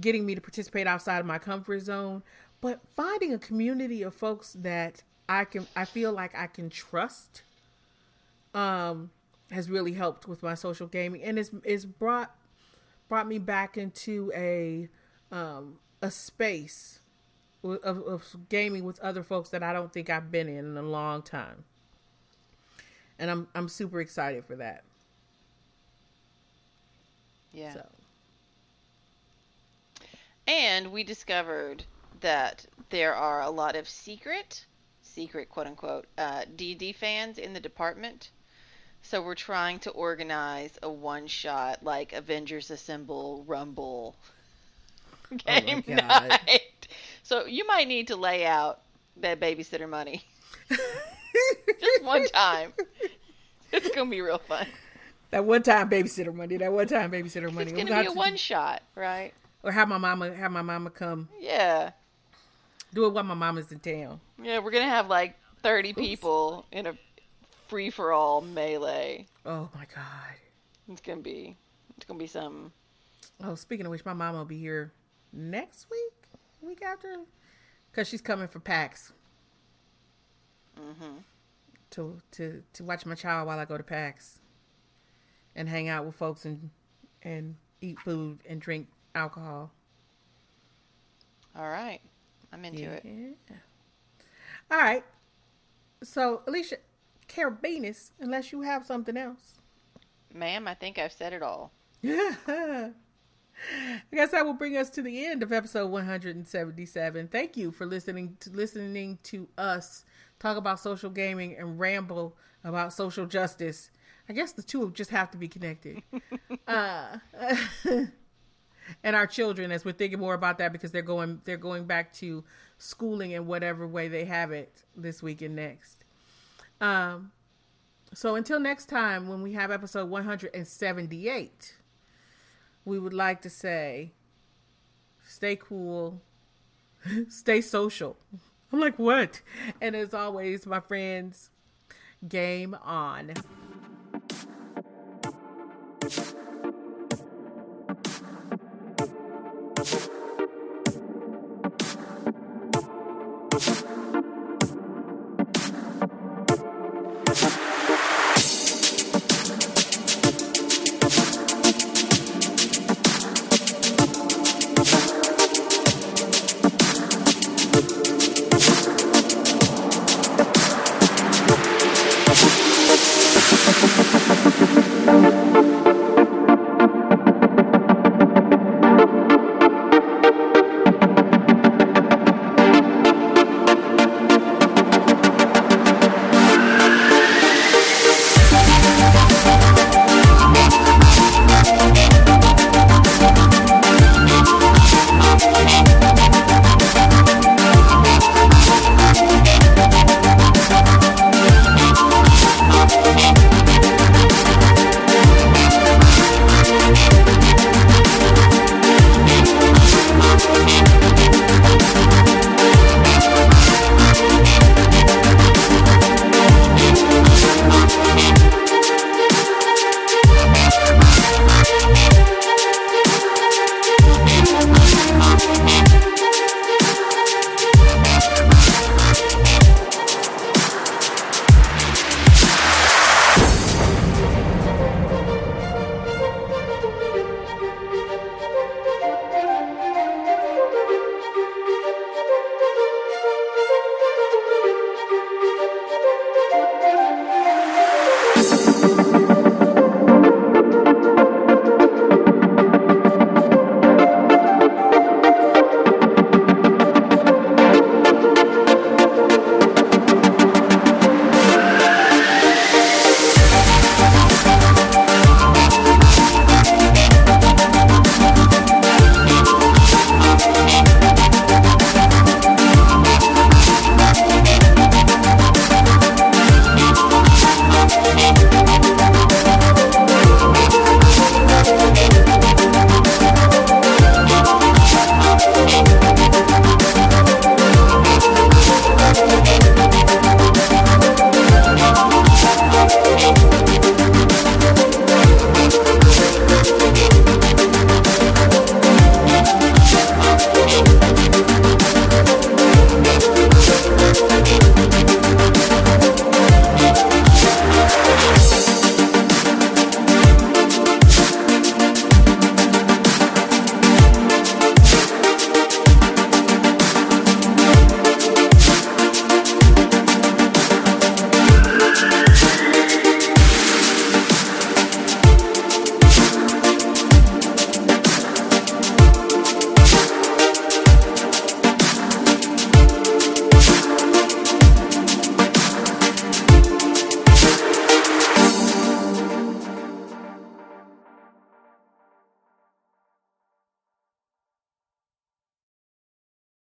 getting me to participate outside of my comfort zone, but finding a community of folks that I can I feel like I can trust um has really helped with my social gaming and it's it's brought brought me back into a um a space of, of gaming with other folks that I don't think I've been in in a long time and I'm I'm super excited for that. Yeah. So. And we discovered that there are a lot of secret, secret quote unquote, uh, D&D fans in the department. So we're trying to organize a one shot like Avengers Assemble Rumble oh game oh night. So you might need to lay out that babysitter money. Just one time. It's gonna be real fun. That one time babysitter money. That one time babysitter money. It's gonna be a one shot, right? Or have my mama have my mama come. Yeah. Do it while my mom is in town. Yeah, we're gonna have like thirty Oops. people in a free for all melee. Oh my god. It's gonna be it's gonna be some. Oh, speaking of which, my mom will be here next week, week after, because she's coming for PAX. Mm-hmm to to to watch my child while I go to PAX and hang out with folks and and eat food and drink alcohol. All right. I'm into yeah. it. All right. So, Alisha, Karabinus, unless you have something else. Ma'am, I think I've said it all. Yeah. I guess that will bring us to the end of episode 177. Thank you for listening to listening to us talk about social gaming and ramble about social justice. I guess the two just have to be connected. uh, and our children, as we're thinking more about that, because they're going they're going back to schooling in whatever way they have it this week and next. Um, so until next time, when we have episode 178, we would like to say, stay cool, stay social. I'm like, what? And as always, my friends, game on.